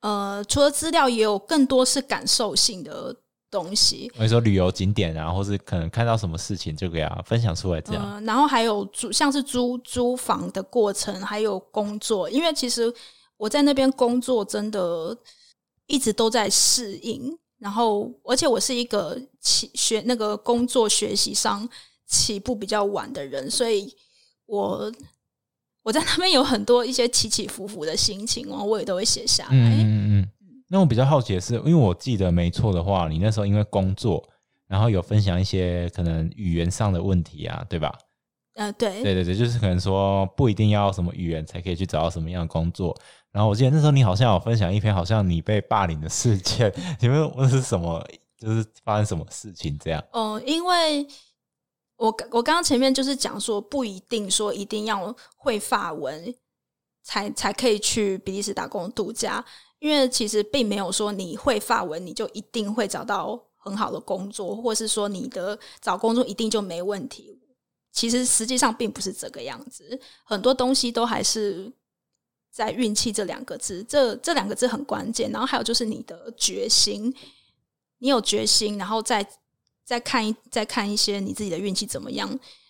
呃，除了资料，也有更多是感受性的。东西，比如说旅游景点啊，或是可能看到什么事情就给他分享出来这样。呃、然后还有租，像是租租房的过程，还有工作，因为其实我在那边工作真的一直都在适应。然后，而且我是一个起学那个工作学习上起步比较晚的人，所以我我在那边有很多一些起起伏伏的心情，然后我也都会写下来。嗯嗯嗯。那我比较好奇的是，因为我记得没错的话，你那时候因为工作，然后有分享一些可能语言上的问题啊，对吧？呃，对，对对对，就是可能说不一定要什么语言才可以去找到什么样的工作。然后我记得那时候你好像有分享一篇，好像你被霸凌的事件，请问问是什么？就是发生什么事情这样？哦、呃，因为我我刚刚前面就是讲说，不一定说一定要会法文才才可以去比利时打工度假。因为其实并没有说你会法文你就一定会找到很好的工作，或是说你的找工作一定就没问题。其实实际上并不是这个样子，很多东西都还是在运气这两个字，这这两个字很关键。然后还有就是你的决心，你有决心，然后再再看一再看一些你自己的运气怎么样，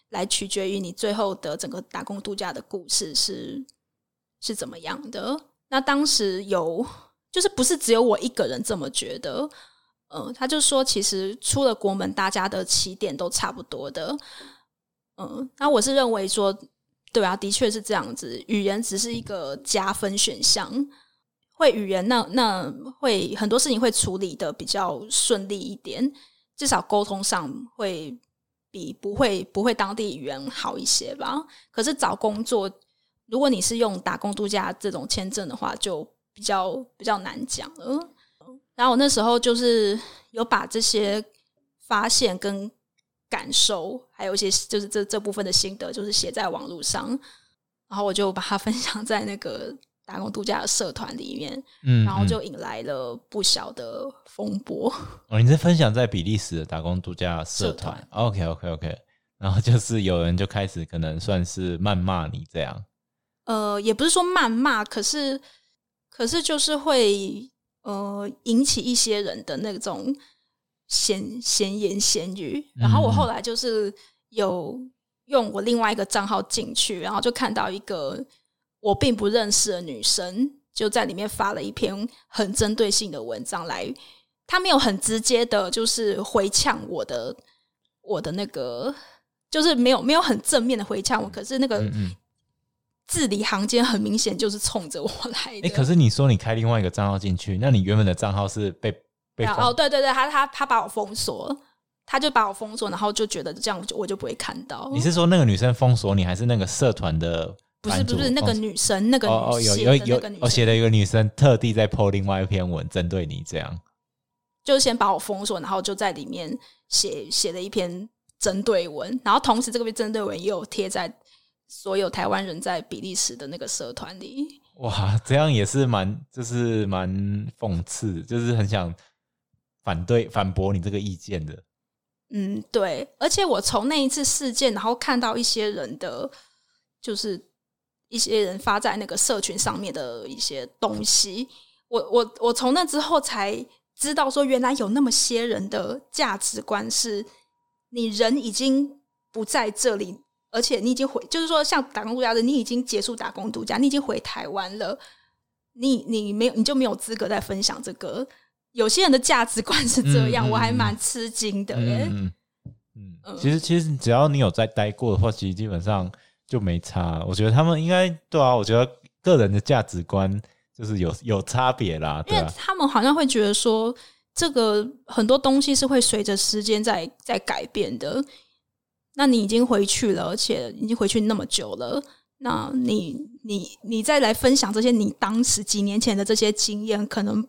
来取决于你最后的整个打工度假的故事是是怎么样的。那当时有，就是不是只有我一个人这么觉得，嗯，他就说，其实出了国门，大家的起点都差不多的，嗯，那我是认为说，对啊，的确是这样子，语言只是一个加分选项，会语言那那会很多事情会处理的比较顺利一点，至少沟通上会比不会不会当地语言好一些吧。可是找工作。如果你是用打工度假这种签证的话，就比较比较难讲了。然后我那时候就是有把这些发现跟感受，还有一些就是这这部分的心得，就是写在网络上，然后我就把它分享在那个打工度假的社团里面，嗯，然后就引来了不小的风波。哦，你是分享在比利时的打工度假社团？OK OK OK，然后就是有人就开始可能算是谩骂你这样。呃，也不是说谩骂，可是，可是就是会呃引起一些人的那种闲闲言闲语。然后我后来就是有用我另外一个账号进去，然后就看到一个我并不认识的女生就在里面发了一篇很针对性的文章来，她没有很直接的，就是回呛我的我的那个，就是没有没有很正面的回呛我，可是那个。嗯嗯字里行间很明显就是冲着我来的。哎、欸，可是你说你开另外一个账号进去，那你原本的账号是被被哦，对对对，他他他把我封锁，他就把我封锁，然后就觉得这样就我就不会看到。你是说那个女生封锁你，还是那个社团的？不是不是那个女生，那个哦哦有有有我写的一个女生特地在 po 另外一篇文针对你这样，就先把我封锁，然后就在里面写写了一篇针对文，然后同时这个被针对文也有贴在。所有台湾人在比利时的那个社团里，哇，这样也是蛮，就是蛮讽刺，就是很想反对、反驳你这个意见的。嗯，对，而且我从那一次事件，然后看到一些人的，就是一些人发在那个社群上面的一些东西，我我我从那之后才知道，说原来有那么些人的价值观是，你人已经不在这里。而且你已经回，就是说，像打工度假的，你已经结束打工度假，你已经回台湾了，你你没有，你就没有资格再分享这个有些人的价值观是这样，嗯、我还蛮吃惊的耶。嗯嗯，嗯其实其实只要你有在待过的话，其实基本上就没差。我觉得他们应该对啊，我觉得个人的价值观就是有有差别啦，对啊，因为他们好像会觉得说，这个很多东西是会随着时间在在改变的。那你已经回去了，而且已经回去那么久了，那你你你再来分享这些你当时几年前的这些经验，可能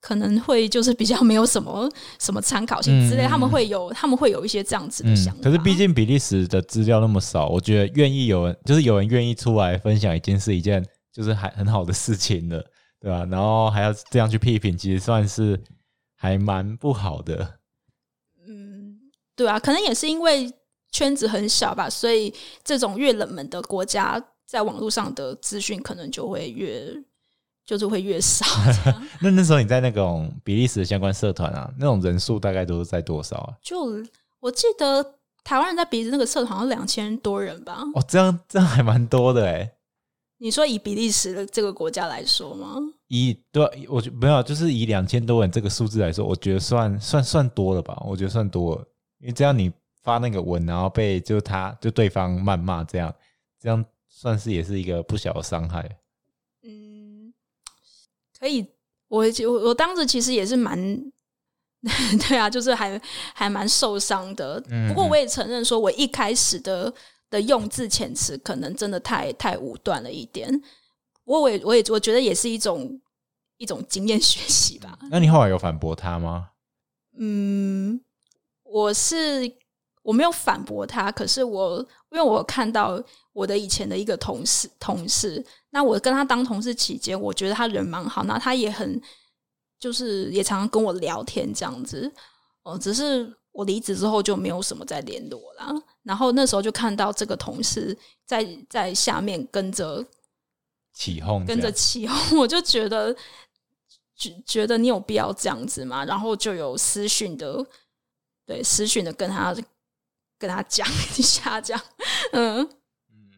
可能会就是比较没有什么 什么参考性之类，嗯、他们会有他们会有一些这样子的想法。嗯、可是毕竟比利时的资料那么少，我觉得愿意有人就是有人愿意出来分享，已经是一件就是还很好的事情了，对吧？然后还要这样去批评，其实算是还蛮不好的。嗯，对啊，可能也是因为。圈子很小吧，所以这种越冷门的国家，在网络上的资讯可能就会越，就是会越少。那那时候你在那种比利时的相关社团啊，那种人数大概都是在多少啊？就我记得台湾人在比利时那个社团好像两千多人吧。哦，这样这样还蛮多的哎。你说以比利时的这个国家来说吗？以对，我觉没有，就是以两千多人这个数字来说，我觉得算算算多了吧？我觉得算多了，因为这样你。发那个文，然后被就他就对方谩骂，这样这样算是也是一个不小的伤害。嗯，可以，我我我当时其实也是蛮，对啊，就是还还蛮受伤的。不过我也承认，说我一开始的的用字遣词可能真的太太武断了一点。不过我也我也我觉得也是一种一种经验学习吧。那你后来有反驳他吗？嗯，我是。我没有反驳他，可是我因为我看到我的以前的一个同事，同事，那我跟他当同事期间，我觉得他人蛮好，那他也很就是也常常跟我聊天这样子，哦，只是我离职之后就没有什么再联络啦。然后那时候就看到这个同事在在下面跟着起哄，跟着起哄，我就觉得觉觉得你有必要这样子吗？然后就有私讯的，对，私讯的跟他。跟他讲 一下，这样，嗯嗯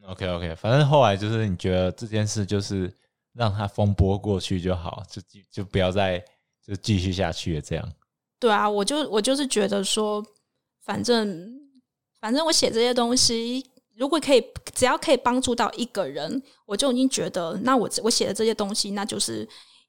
，OK OK，反正后来就是你觉得这件事就是让他风波过去就好，就就不要再就继续下去了，这样。对啊，我就我就是觉得说，反正反正我写这些东西，如果可以，只要可以帮助到一个人，我就已经觉得，那我我写的这些东西，那就是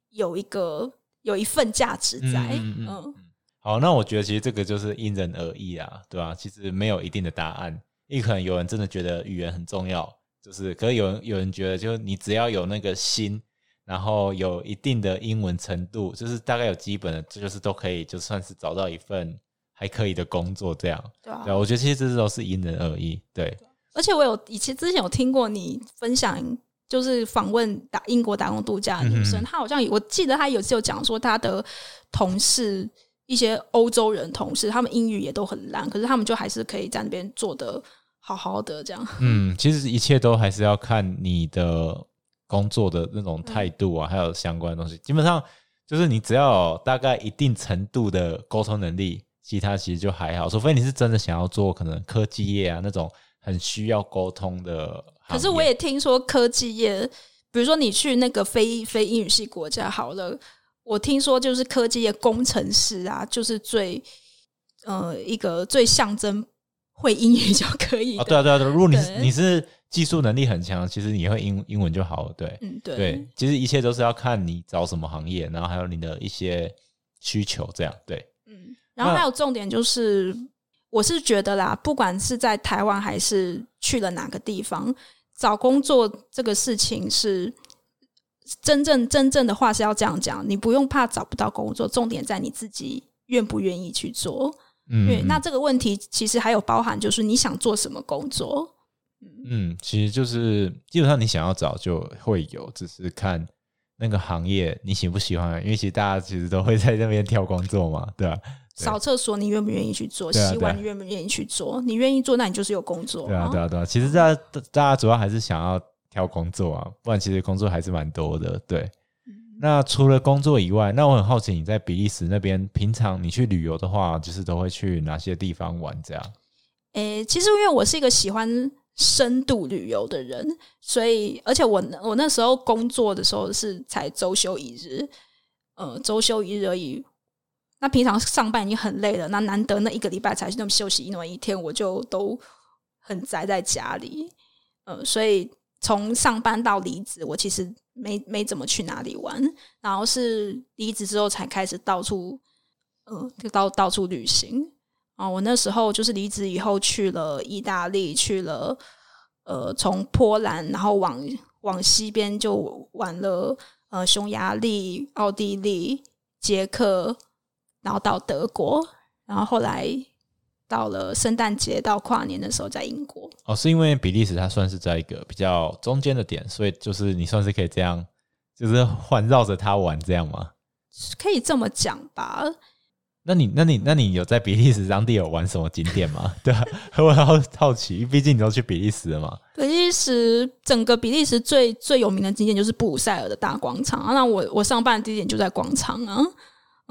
有一个有一份价值在，嗯。嗯嗯嗯好，那我觉得其实这个就是因人而异啊，对吧？其实没有一定的答案，因为可能有人真的觉得语言很重要，就是，可是有人有人觉得，就你只要有那个心，然后有一定的英文程度，就是大概有基本的，这就是都可以，就算是找到一份还可以的工作，这样。对啊，对，我觉得其实这都是因人而异，对。而且我有以前之前有听过你分享，就是访问打英国打工度假的女生，她、嗯、好像我记得她有次有讲说她的同事。一些欧洲人同事，他们英语也都很烂，可是他们就还是可以在那边做得好好的这样。嗯，其实一切都还是要看你的工作的那种态度啊，嗯、还有相关的东西。基本上就是你只要有大概一定程度的沟通能力，其他其实就还好。除非你是真的想要做可能科技业啊那种很需要沟通的。可是我也听说科技业，比如说你去那个非非英语系国家好了。我听说，就是科技的工程师啊，就是最呃一个最象征会英语就可以。哦，对啊，对啊，对。如果你是你是技术能力很强，其实你会英英文就好了。对，嗯，对，对。其实一切都是要看你找什么行业，然后还有你的一些需求，这样对。嗯，然后还有重点就是，我是觉得啦，不管是在台湾还是去了哪个地方，找工作这个事情是。真正真正的话是要这样讲，你不用怕找不到工作，重点在你自己愿不愿意去做。嗯，对，那这个问题其实还有包含，就是你想做什么工作。嗯，其实就是基本上你想要找就会有，只是看那个行业你喜不喜欢。因为其实大家其实都会在那边挑工作嘛，对吧？扫厕所你愿不愿意去做？洗碗你愿不愿意去做？你愿意做，那你就是有工作。对啊，对啊，对啊。其实大家大家主要还是想要。挑工作啊，不然其实工作还是蛮多的。对，嗯、那除了工作以外，那我很好奇，你在比利时那边，平常你去旅游的话，就是都会去哪些地方玩？这样？诶、欸，其实因为我是一个喜欢深度旅游的人，所以而且我我那时候工作的时候是才周休一日，呃周休一日而已。那平常上班已经很累了，那难得那一个礼拜才那么休息那么一天，我就都很宅在家里。呃，所以从上班到离职，我其实没没怎么去哪里玩，然后是离职之后才开始到处，呃，就到到处旅行。啊，我那时候就是离职以后去了意大利，去了呃，从波兰然后往往西边就玩了呃，匈牙利、奥地利、捷克。然后到德国，然后后来到了圣诞节到跨年的时候在英国。哦，是因为比利时它算是在一个比较中间的点，所以就是你算是可以这样，就是环绕着它玩这样吗？可以这么讲吧。那你、那你、那你有在比利时当地有玩什么景点吗？对啊，我好好奇，毕竟你都去比利时了嘛。比利时整个比利时最最有名的景点就是布鲁塞尔的大广场啊。那我我上班的地点就在广场啊。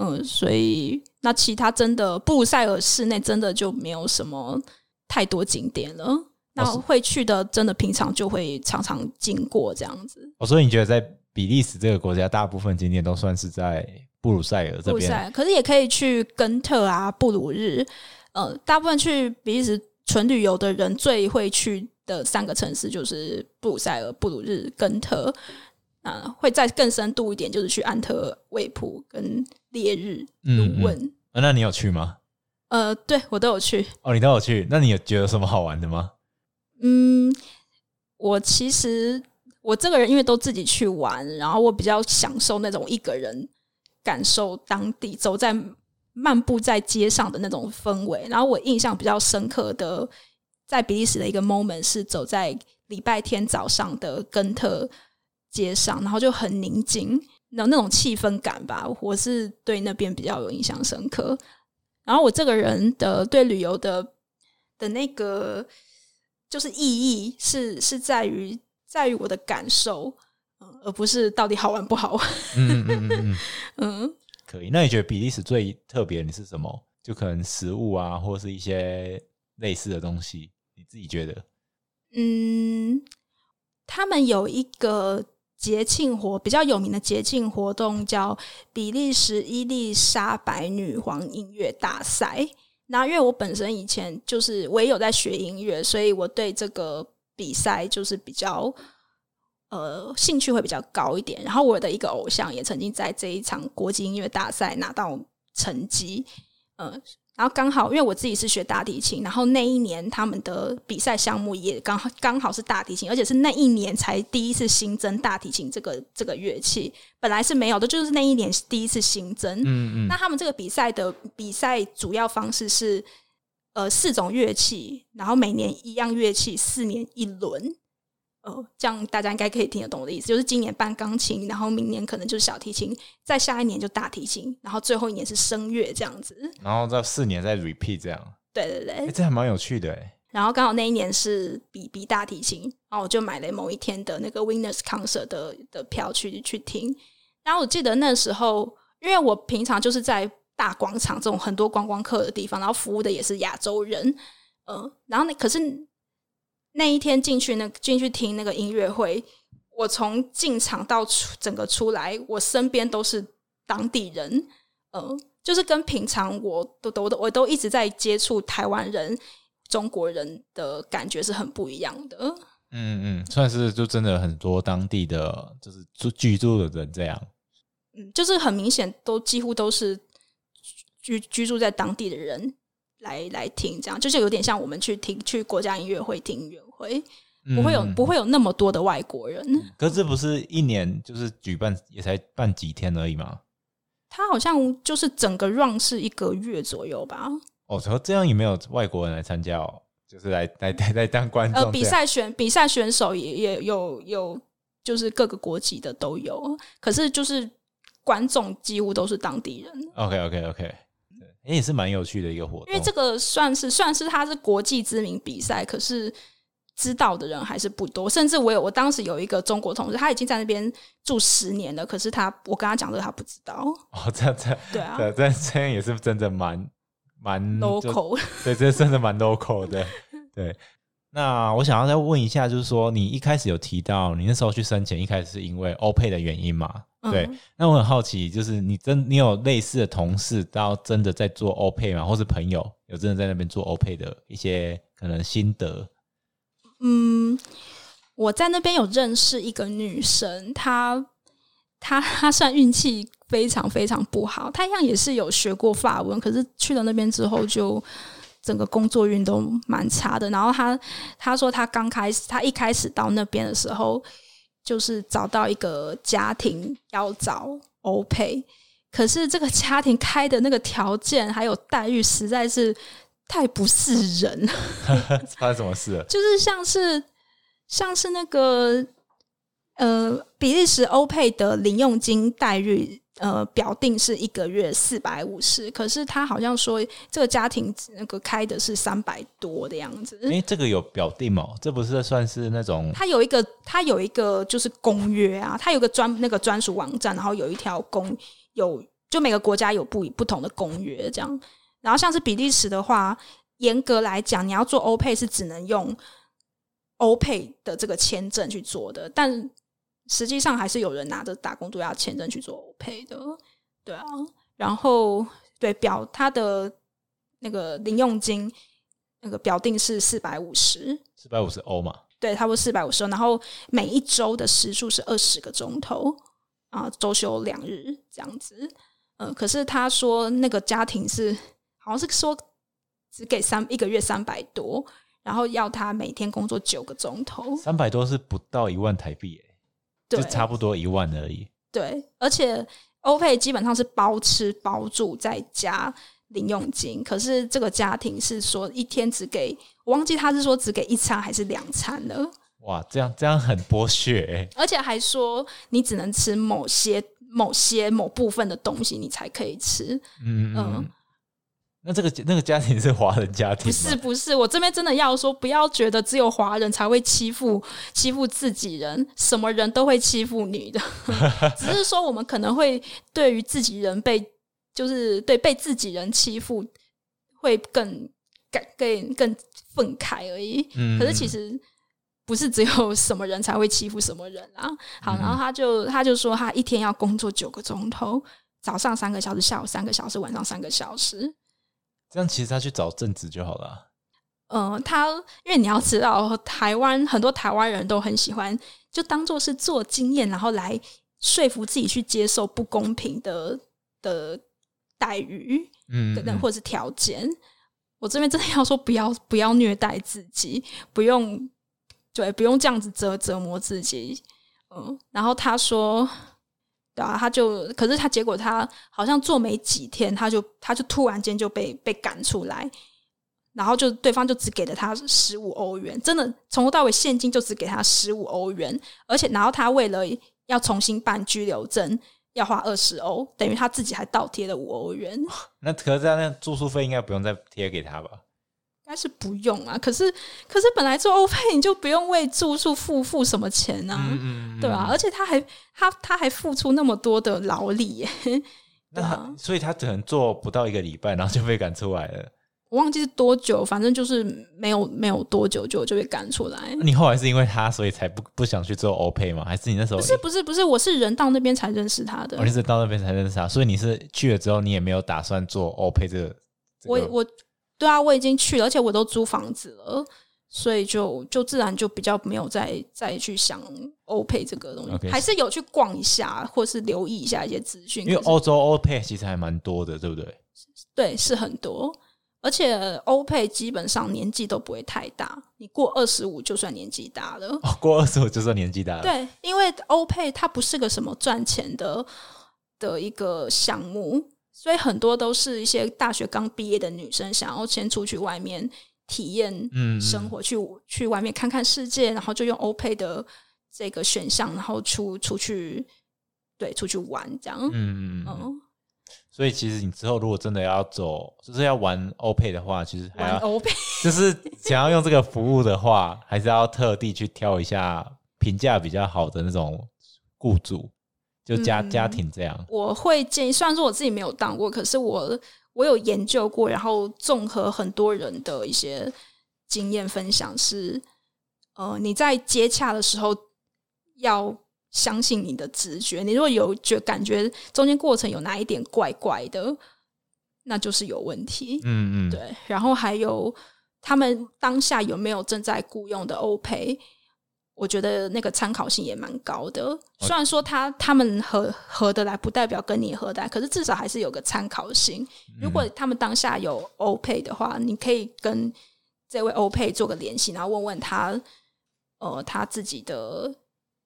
嗯，所以那其他真的布鲁塞尔市内真的就没有什么太多景点了。那会去的真的平常就会常常经过这样子。哦，所以你觉得在比利时这个国家，大部分景点都算是在布鲁塞尔这边？可是也可以去根特啊、布鲁日。呃，大部分去比利时纯旅游的人最会去的三个城市就是布鲁塞尔、布鲁日、根特。啊、呃，会再更深度一点，就是去安特卫普跟烈日、鲁汶、嗯嗯。那你有去吗？呃，对我都有去。哦，你都有去？那你有觉得什么好玩的吗？嗯，我其实我这个人因为都自己去玩，然后我比较享受那种一个人感受当地，走在漫步在街上的那种氛围。然后我印象比较深刻的，在比利时的一个 moment 是走在礼拜天早上的根特。街上，然后就很宁静，有那种气氛感吧。我是对那边比较有印象深刻。然后我这个人的对旅游的的那个就是意义是是在于在于我的感受，而不是到底好玩不好玩。嗯嗯嗯嗯，嗯，可以。那你觉得比利时最特别的是什么？就可能食物啊，或是一些类似的东西，你自己觉得？嗯，他们有一个。节庆活比较有名的节庆活动叫比利时伊丽莎白女皇音乐大赛。那因为我本身以前就是我也有在学音乐，所以我对这个比赛就是比较呃兴趣会比较高一点。然后我的一个偶像也曾经在这一场国际音乐大赛拿到成绩，呃。然后刚好，因为我自己是学大提琴，然后那一年他们的比赛项目也刚好刚好是大提琴，而且是那一年才第一次新增大提琴这个这个乐器，本来是没有的，就是那一年第一次新增。嗯嗯。那他们这个比赛的比赛主要方式是，呃，四种乐器，然后每年一样乐器，四年一轮。哦，这样大家应该可以听得懂我的意思，就是今年办钢琴，然后明年可能就是小提琴，再下一年就大提琴，然后最后一年是声乐这样子。然后到四年再 repeat 这样。对对对，欸、这还蛮有趣的哎。然后刚好那一年是比比大提琴，然后我就买了某一天的那个 Winners Concert 的的票去去听。然后我记得那时候，因为我平常就是在大广场这种很多观光客的地方，然后服务的也是亚洲人，嗯、呃，然后那可是。那一天进去那进去听那个音乐会，我从进场到出整个出来，我身边都是当地人，呃，就是跟平常我都都我都一直在接触台湾人、中国人的感觉是很不一样的。嗯嗯，算是就真的很多当地的就是住居住的人这样。嗯，就是很明显都几乎都是居居住在当地的人。来来听，这样就是有点像我们去听去国家音乐会听音乐会，不会有不会有那么多的外国人。嗯、可是这不是一年就是举办也才办几天而已吗？他好像就是整个 run 是一个月左右吧。哦，然后这样也没有外国人来参加哦，就是来来来来当观众。呃，比赛选比赛选手也也有有，就是各个国籍的都有，可是就是观众几乎都是当地人。OK OK OK。也是蛮有趣的一个活动，因为这个算是算是它是国际知名比赛，可是知道的人还是不多。甚至我有我当时有一个中国同事，他已经在那边住十年了，可是他我跟他讲的他不知道。哦，这样这样，对啊，这这样也是真的蛮蛮 local，对，这真的蛮 local 的。对，那我想要再问一下，就是说你一开始有提到你那时候去申请，一开始是因为欧佩的原因嘛？对，那我很好奇，就是你真你有类似的同事，到真的在做欧配吗？或是朋友有真的在那边做欧配的一些可能心得？嗯，我在那边有认识一个女生，她她她算运气非常非常不好，她一样也是有学过法文，可是去了那边之后，就整个工作运都蛮差的。然后她她说，她刚开始，她一开始到那边的时候。就是找到一个家庭要找欧佩，可是这个家庭开的那个条件还有待遇实在是太不是人。发生什么事了？就是像是像是那个呃比利时欧佩的零用金待遇。呃，表定是一个月四百五十，可是他好像说这个家庭那个开的是三百多的样子。哎，这个有表定吗？这不是算是那种？他有一个，他有一个就是公约啊，他有个专那个专属网站，然后有一条公有，就每个国家有不不同的公约这样。然后像是比利时的话，严格来讲，你要做欧配是只能用欧佩的这个签证去做的，但。实际上还是有人拿着打工度假签证去做欧配的，对啊。然后对表他的那个零用金那个表定是四百五十，四百五十欧嘛？对，差不多四百五十欧。然后每一周的时数是二十个钟头啊，周休两日这样子。嗯、呃，可是他说那个家庭是好像是说只给三一个月三百多，然后要他每天工作九个钟头，三百多是不到一万台币耶。就差不多一万而已。对，而且欧佩基本上是包吃包住再加零用金，可是这个家庭是说一天只给，我忘记他是说只给一餐还是两餐了。哇，这样这样很剥削欸。而且还说你只能吃某些某些某部分的东西，你才可以吃。嗯嗯。嗯那这个那个家庭是华人家庭？不是不是，我这边真的要说，不要觉得只有华人才会欺负欺负自己人，什么人都会欺负你的，只是说我们可能会对于自己人被就是对被自己人欺负会更感更更愤慨而已。嗯，可是其实不是只有什么人才会欺负什么人啊。好，然后他就他就说他一天要工作九个钟头，早上三个小时，下午三个小时，晚上三个小时。这样其实他去找正职就好了啊。嗯、呃，他因为你要知道，台湾很多台湾人都很喜欢，就当做是做经验，然后来说服自己去接受不公平的的待遇，嗯，等等或者是条件。我这边真的要说，不要不要虐待自己，不用对，不用这样子折折磨自己。嗯，然后他说。啊，他就，可是他结果他好像做没几天，他就他就突然间就被被赶出来，然后就对方就只给了他十五欧元，真的从头到尾现金就只给他十五欧元，而且然后他为了要重新办居留证要花二十欧，等于他自己还倒贴了五欧元。那可是这样，那住宿费应该不用再贴给他吧？应该是不用啊，可是可是本来做欧配你就不用为住宿付付什么钱啊，嗯嗯嗯对啊，而且他还他他还付出那么多的劳力耶，那他、啊、所以他只能做不到一个礼拜，然后就被赶出来了。我忘记是多久，反正就是没有没有多久就就被赶出来。你后来是因为他所以才不不想去做欧配吗？还是你那时候不是不是不是，我是人到那边才认识他的。我、哦、是到那边才认识他，所以你是去了之后你也没有打算做欧配这个？这个、我我。对啊，我已经去了，而且我都租房子了，所以就就自然就比较没有再再去想欧配这个东西，Okay. 还是有去逛一下，或是留意一下一些资讯。因为欧洲欧配其实还蛮多的，对不对？对，是很多，而且欧配基本上年纪都不会太大，你过二十五就算年纪大了。哦，过二十五就算年纪大了。对，因为欧配它不是个什么赚钱的的一个项目。所以很多都是一些大学刚毕业的女生，想要先出去外面体验生活，嗯、去去外面看看世界，然后就用欧佩的这个选项，然后出出去，对，出去玩这样。嗯嗯。所以其实你之后如果真的要走，就是要玩欧佩的话，其实还要欧佩，就是想要用这个服务的话，还是要特地去挑一下评价比较好的那种雇主。就家、嗯、家庭这样，我会建议。虽然说我自己没有当过，可是我我有研究过，然后综合很多人的一些经验分享是，呃，你在接洽的时候要相信你的直觉。你如果有觉感觉中间过程有哪一点怪怪的，那就是有问题。嗯嗯，对。然后还有他们当下有没有正在雇佣的欧配？我觉得那个参考性也蛮高的，虽然说他他们合合得来，不代表跟你合得来，可是至少还是有个参考性。如果他们当下有欧配的话，你可以跟这位欧配做个联系，然后问问他，呃，他自己的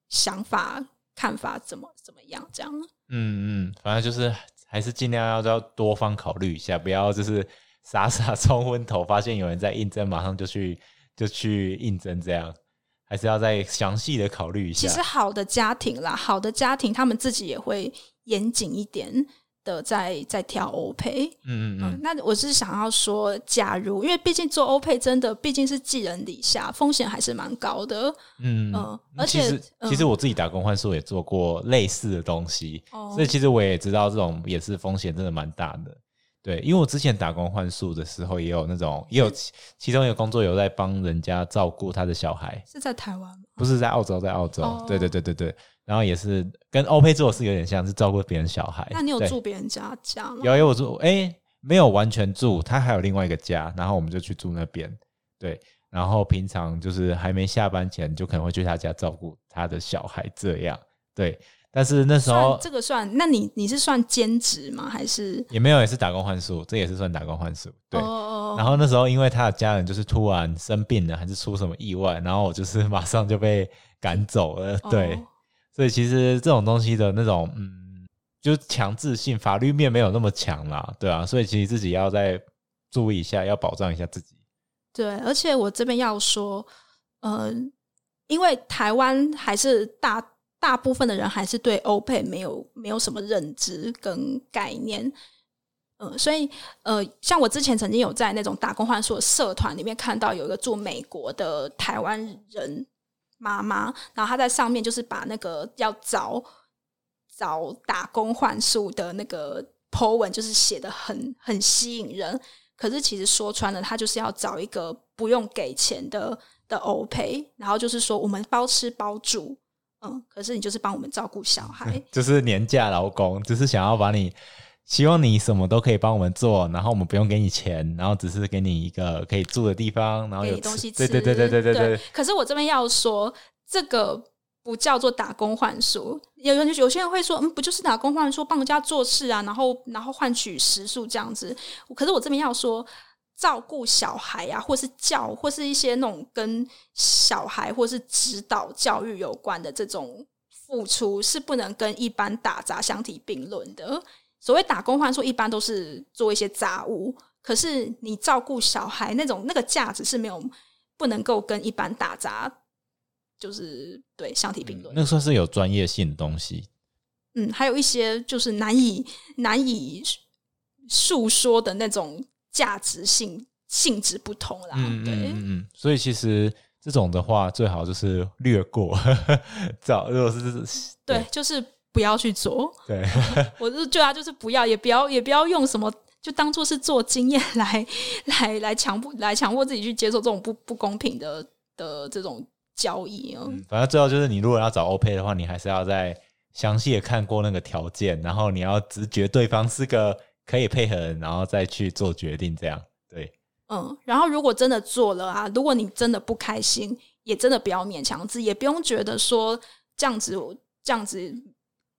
想法、看法怎么怎么样，这样。嗯嗯，反正就是还是尽量要要多方考虑一下，不要就是傻傻 冲昏头，发现有人在应征，马上就去就去应征这样。还是要再详细的考虑一下。其实好的家庭啦，好的家庭他们自己也会严谨一点的在，在在挑欧配。嗯嗯嗯。那我是想要说，假如因为毕竟做欧配真的毕竟是寄人篱下，风险还是蛮高的。嗯嗯。而且其实，嗯、其实我自己打工换宿也做过类似的东西，哦、所以其实我也知道这种也是风险真的蛮大的。对，因为我之前打工换宿的时候，也有那种，也有其其中一个工作有在帮人家照顾他的小孩，是在台湾吗？不是在澳洲，在澳洲。Oh. 对对对对对，然后也是跟欧佩做的事有点像，是照顾别人小孩。那你有住别人家家吗？有有我住，哎，没有完全住，他还有另外一个家，然后我们就去住那边。对，然后平常就是还没下班前，就可能会去他家照顾他的小孩，这样。对。但是那时候这个算，那你你是算兼职吗？还是也没有，也是打工换宿，这也是算打工换宿。对。Oh. 然后那时候因为他的家人就是突然生病了，还是出什么意外，然后我就是马上就被赶走了。对。Oh. 所以其实这种东西的那种，嗯，就强制性法律面没有那么强啦，对啊。所以其实自己要再注意一下，要保障一下自己。对，而且我这边要说，呃，因为台湾还是大。大部分的人还是对欧佩没有没有什么认知跟概念，嗯，所以呃，像我之前曾经有在那种打工换宿社团里面看到有一个住美国的台湾人妈妈，然后她在上面就是把那个要找找打工换宿的那个 po 文，就是写的很很吸引人，可是其实说穿了，她就是要找一个不用给钱的的欧佩，然后就是说我们包吃包住。嗯，可是你就是帮我们照顾小孩，就是年假劳工，就是想要把你，希望你什么都可以帮我们做，然后我们不用给你钱，然后只是给你一个可以住的地方，然后有东西吃。对对对对对对对。可是我这边要说，这个不叫做打工换宿。有人有些人会说，嗯，不就是打工换宿，帮人家做事啊，然后然后换取食宿这样子。可是我这边要说。照顾小孩啊，或是教，或是一些那种跟小孩或是指导教育有关的这种付出，是不能跟一般打杂相提并论的。所谓打工换宿，一般都是做一些杂物，可是你照顾小孩那种那个价值是没有不能够跟一般打杂就是对相提并论。那算是有专业性的东西。嗯，还有一些就是难以难以诉说的那种。价值性性质不同啦，嗯对嗯嗯，所以其实这种的话，最好就是略过，找如果是对，对，就是不要去做。对，我是对啊就是不要，也不要，也不要用什么，就当做是做经验来 来来强迫来强迫自己去接受这种不不公平的的这种交易哦、嗯。反正最后就是，你如果要找欧配的话，你还是要再详细的看过那个条件，然后你要直觉对方是个。可以配合，然后再去做决定，这样对。嗯，然后如果真的做了啊，如果你真的不开心，也真的不要勉强自己，也不用觉得说这样子，这样子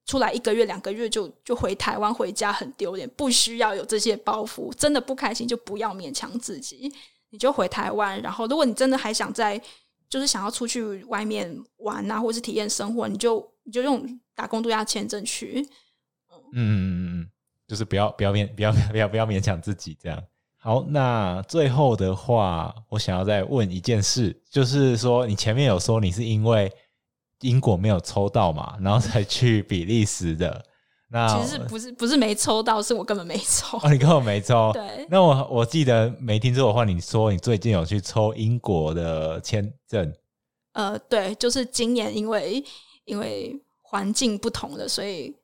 出来一个月、两个月就就回台湾回家很丢脸，不需要有这些包袱。真的不开心就不要勉强自己，你就回台湾。然后，如果你真的还想在，就是想要出去外面玩啊，或是体验生活，你就你就用打工度假签证去。嗯嗯嗯嗯。就是不要不要勉不要不要不要勉强自己这样。好，那最后的话，我想要再问一件事，就是说你前面有说你是因为英国没有抽到嘛，然后才去比利时的。那其实不是不是没抽到，是我根本没抽。哦，你根本没抽。对。那我我记得没听错的话，你说你最近有去抽英国的签证。呃，对，就是今年因为因为环境不同了，所以。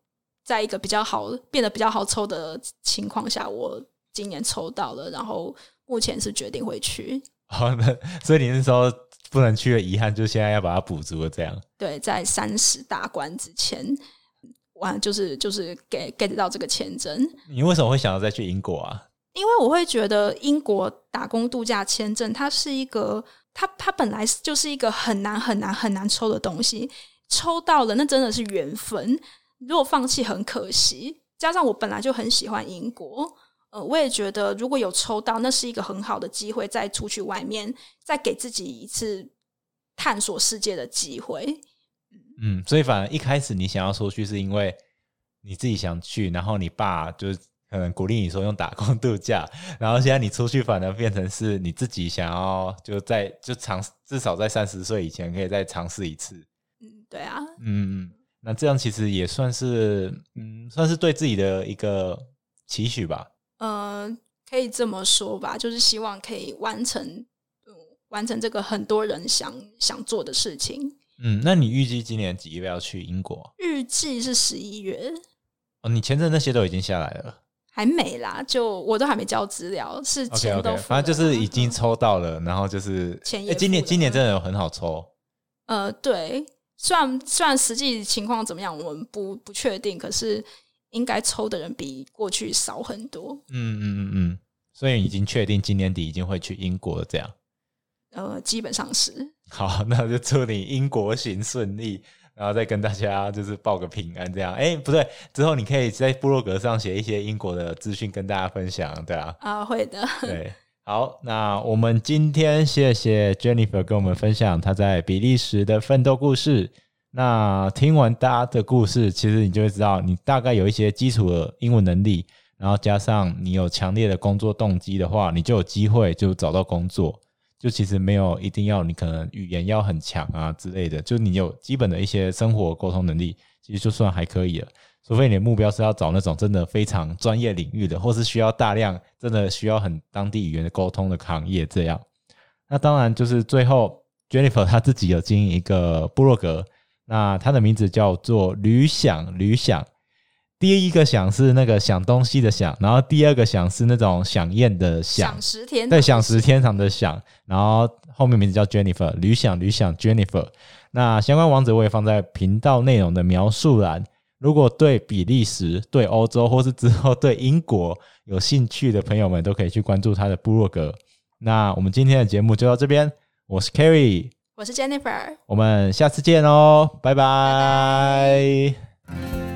在一个比较好变得比较好抽的情况下，我今年抽到了，然后目前是决定会去。好的，所以你那时候不能去的遗憾，就现在要把它补足了。这样对，在三十大关之前，完就是就是 get get 到这个签证。你为什么会想要再去英国啊？因为我会觉得英国打工度假签证，它是一个，它它本来就是一个很难很难很难抽的东西，抽到了那真的是缘分。如果放弃很可惜。加上我本来就很喜欢英国，呃，我也觉得如果有抽到，那是一个很好的机会，再出去外面，再给自己一次探索世界的机会。嗯，所以反而一开始你想要出去，是因为你自己想去，然后你爸就是可能鼓励你说用打工度假，然后现在你出去，反而变成是你自己想要就在就尝至少在三十岁以前可以再尝试一次。嗯，对啊，嗯。那这样其实也算是，嗯，算是对自己的一个期许吧。呃，可以这么说吧，就是希望可以完成，嗯，完成这个很多人想想做的事情。嗯，那你预计今年几月要去英国？预计是十一月。哦，你签证那些都已经下来了？还没啦，就我都还没交资料，是钱都 okay, okay, 反正就是已经抽到了，嗯、然后就是钱也、欸、今年今年真的有很好抽。呃，对。虽然虽然实际情况怎么样，我们不不确定，可是应该抽的人比过去少很多。嗯嗯嗯嗯，所以已经确定今年底已经会去英国了，这样。呃，基本上是。好，那就祝你英国行顺利，然后再跟大家就是报个平安，这样。哎，不对，之后你可以在部落格上写一些英国的资讯跟大家分享，对啊。啊，会的。对。好，那我们今天谢谢 Jennifer 跟我们分享她在比利时的奋斗故事。那听完大家的故事，其实你就会知道，你大概有一些基础的英文能力，然后加上你有强烈的工作动机的话，你就有机会就找到工作。就其实没有一定要你可能语言要很强啊之类的，就你有基本的一些生活沟通能力，其实就算还可以了。除非你的目标是要找那种真的非常专业领域的，或是需要大量真的需要很当地语言的沟通的行业这样。那当然就是最后 Jennifer 她自己有经营一个部落格，那她的名字叫做旅想旅想。第一个想是那个想东西的想，然后第二个想是那种想宴的想，想食天堂，对，想食天堂的想，然后后面名字叫 Jennifer 旅想旅想 Jennifer。那相关网址我也放在频道内容的描述栏。如果对比利时、对欧洲，或是之后对英国有兴趣的朋友们，都可以去关注他的部落格。那我们今天的节目就到这边，我是 Kerry，我是 Jennifer，我们下次见哦，拜拜。拜拜。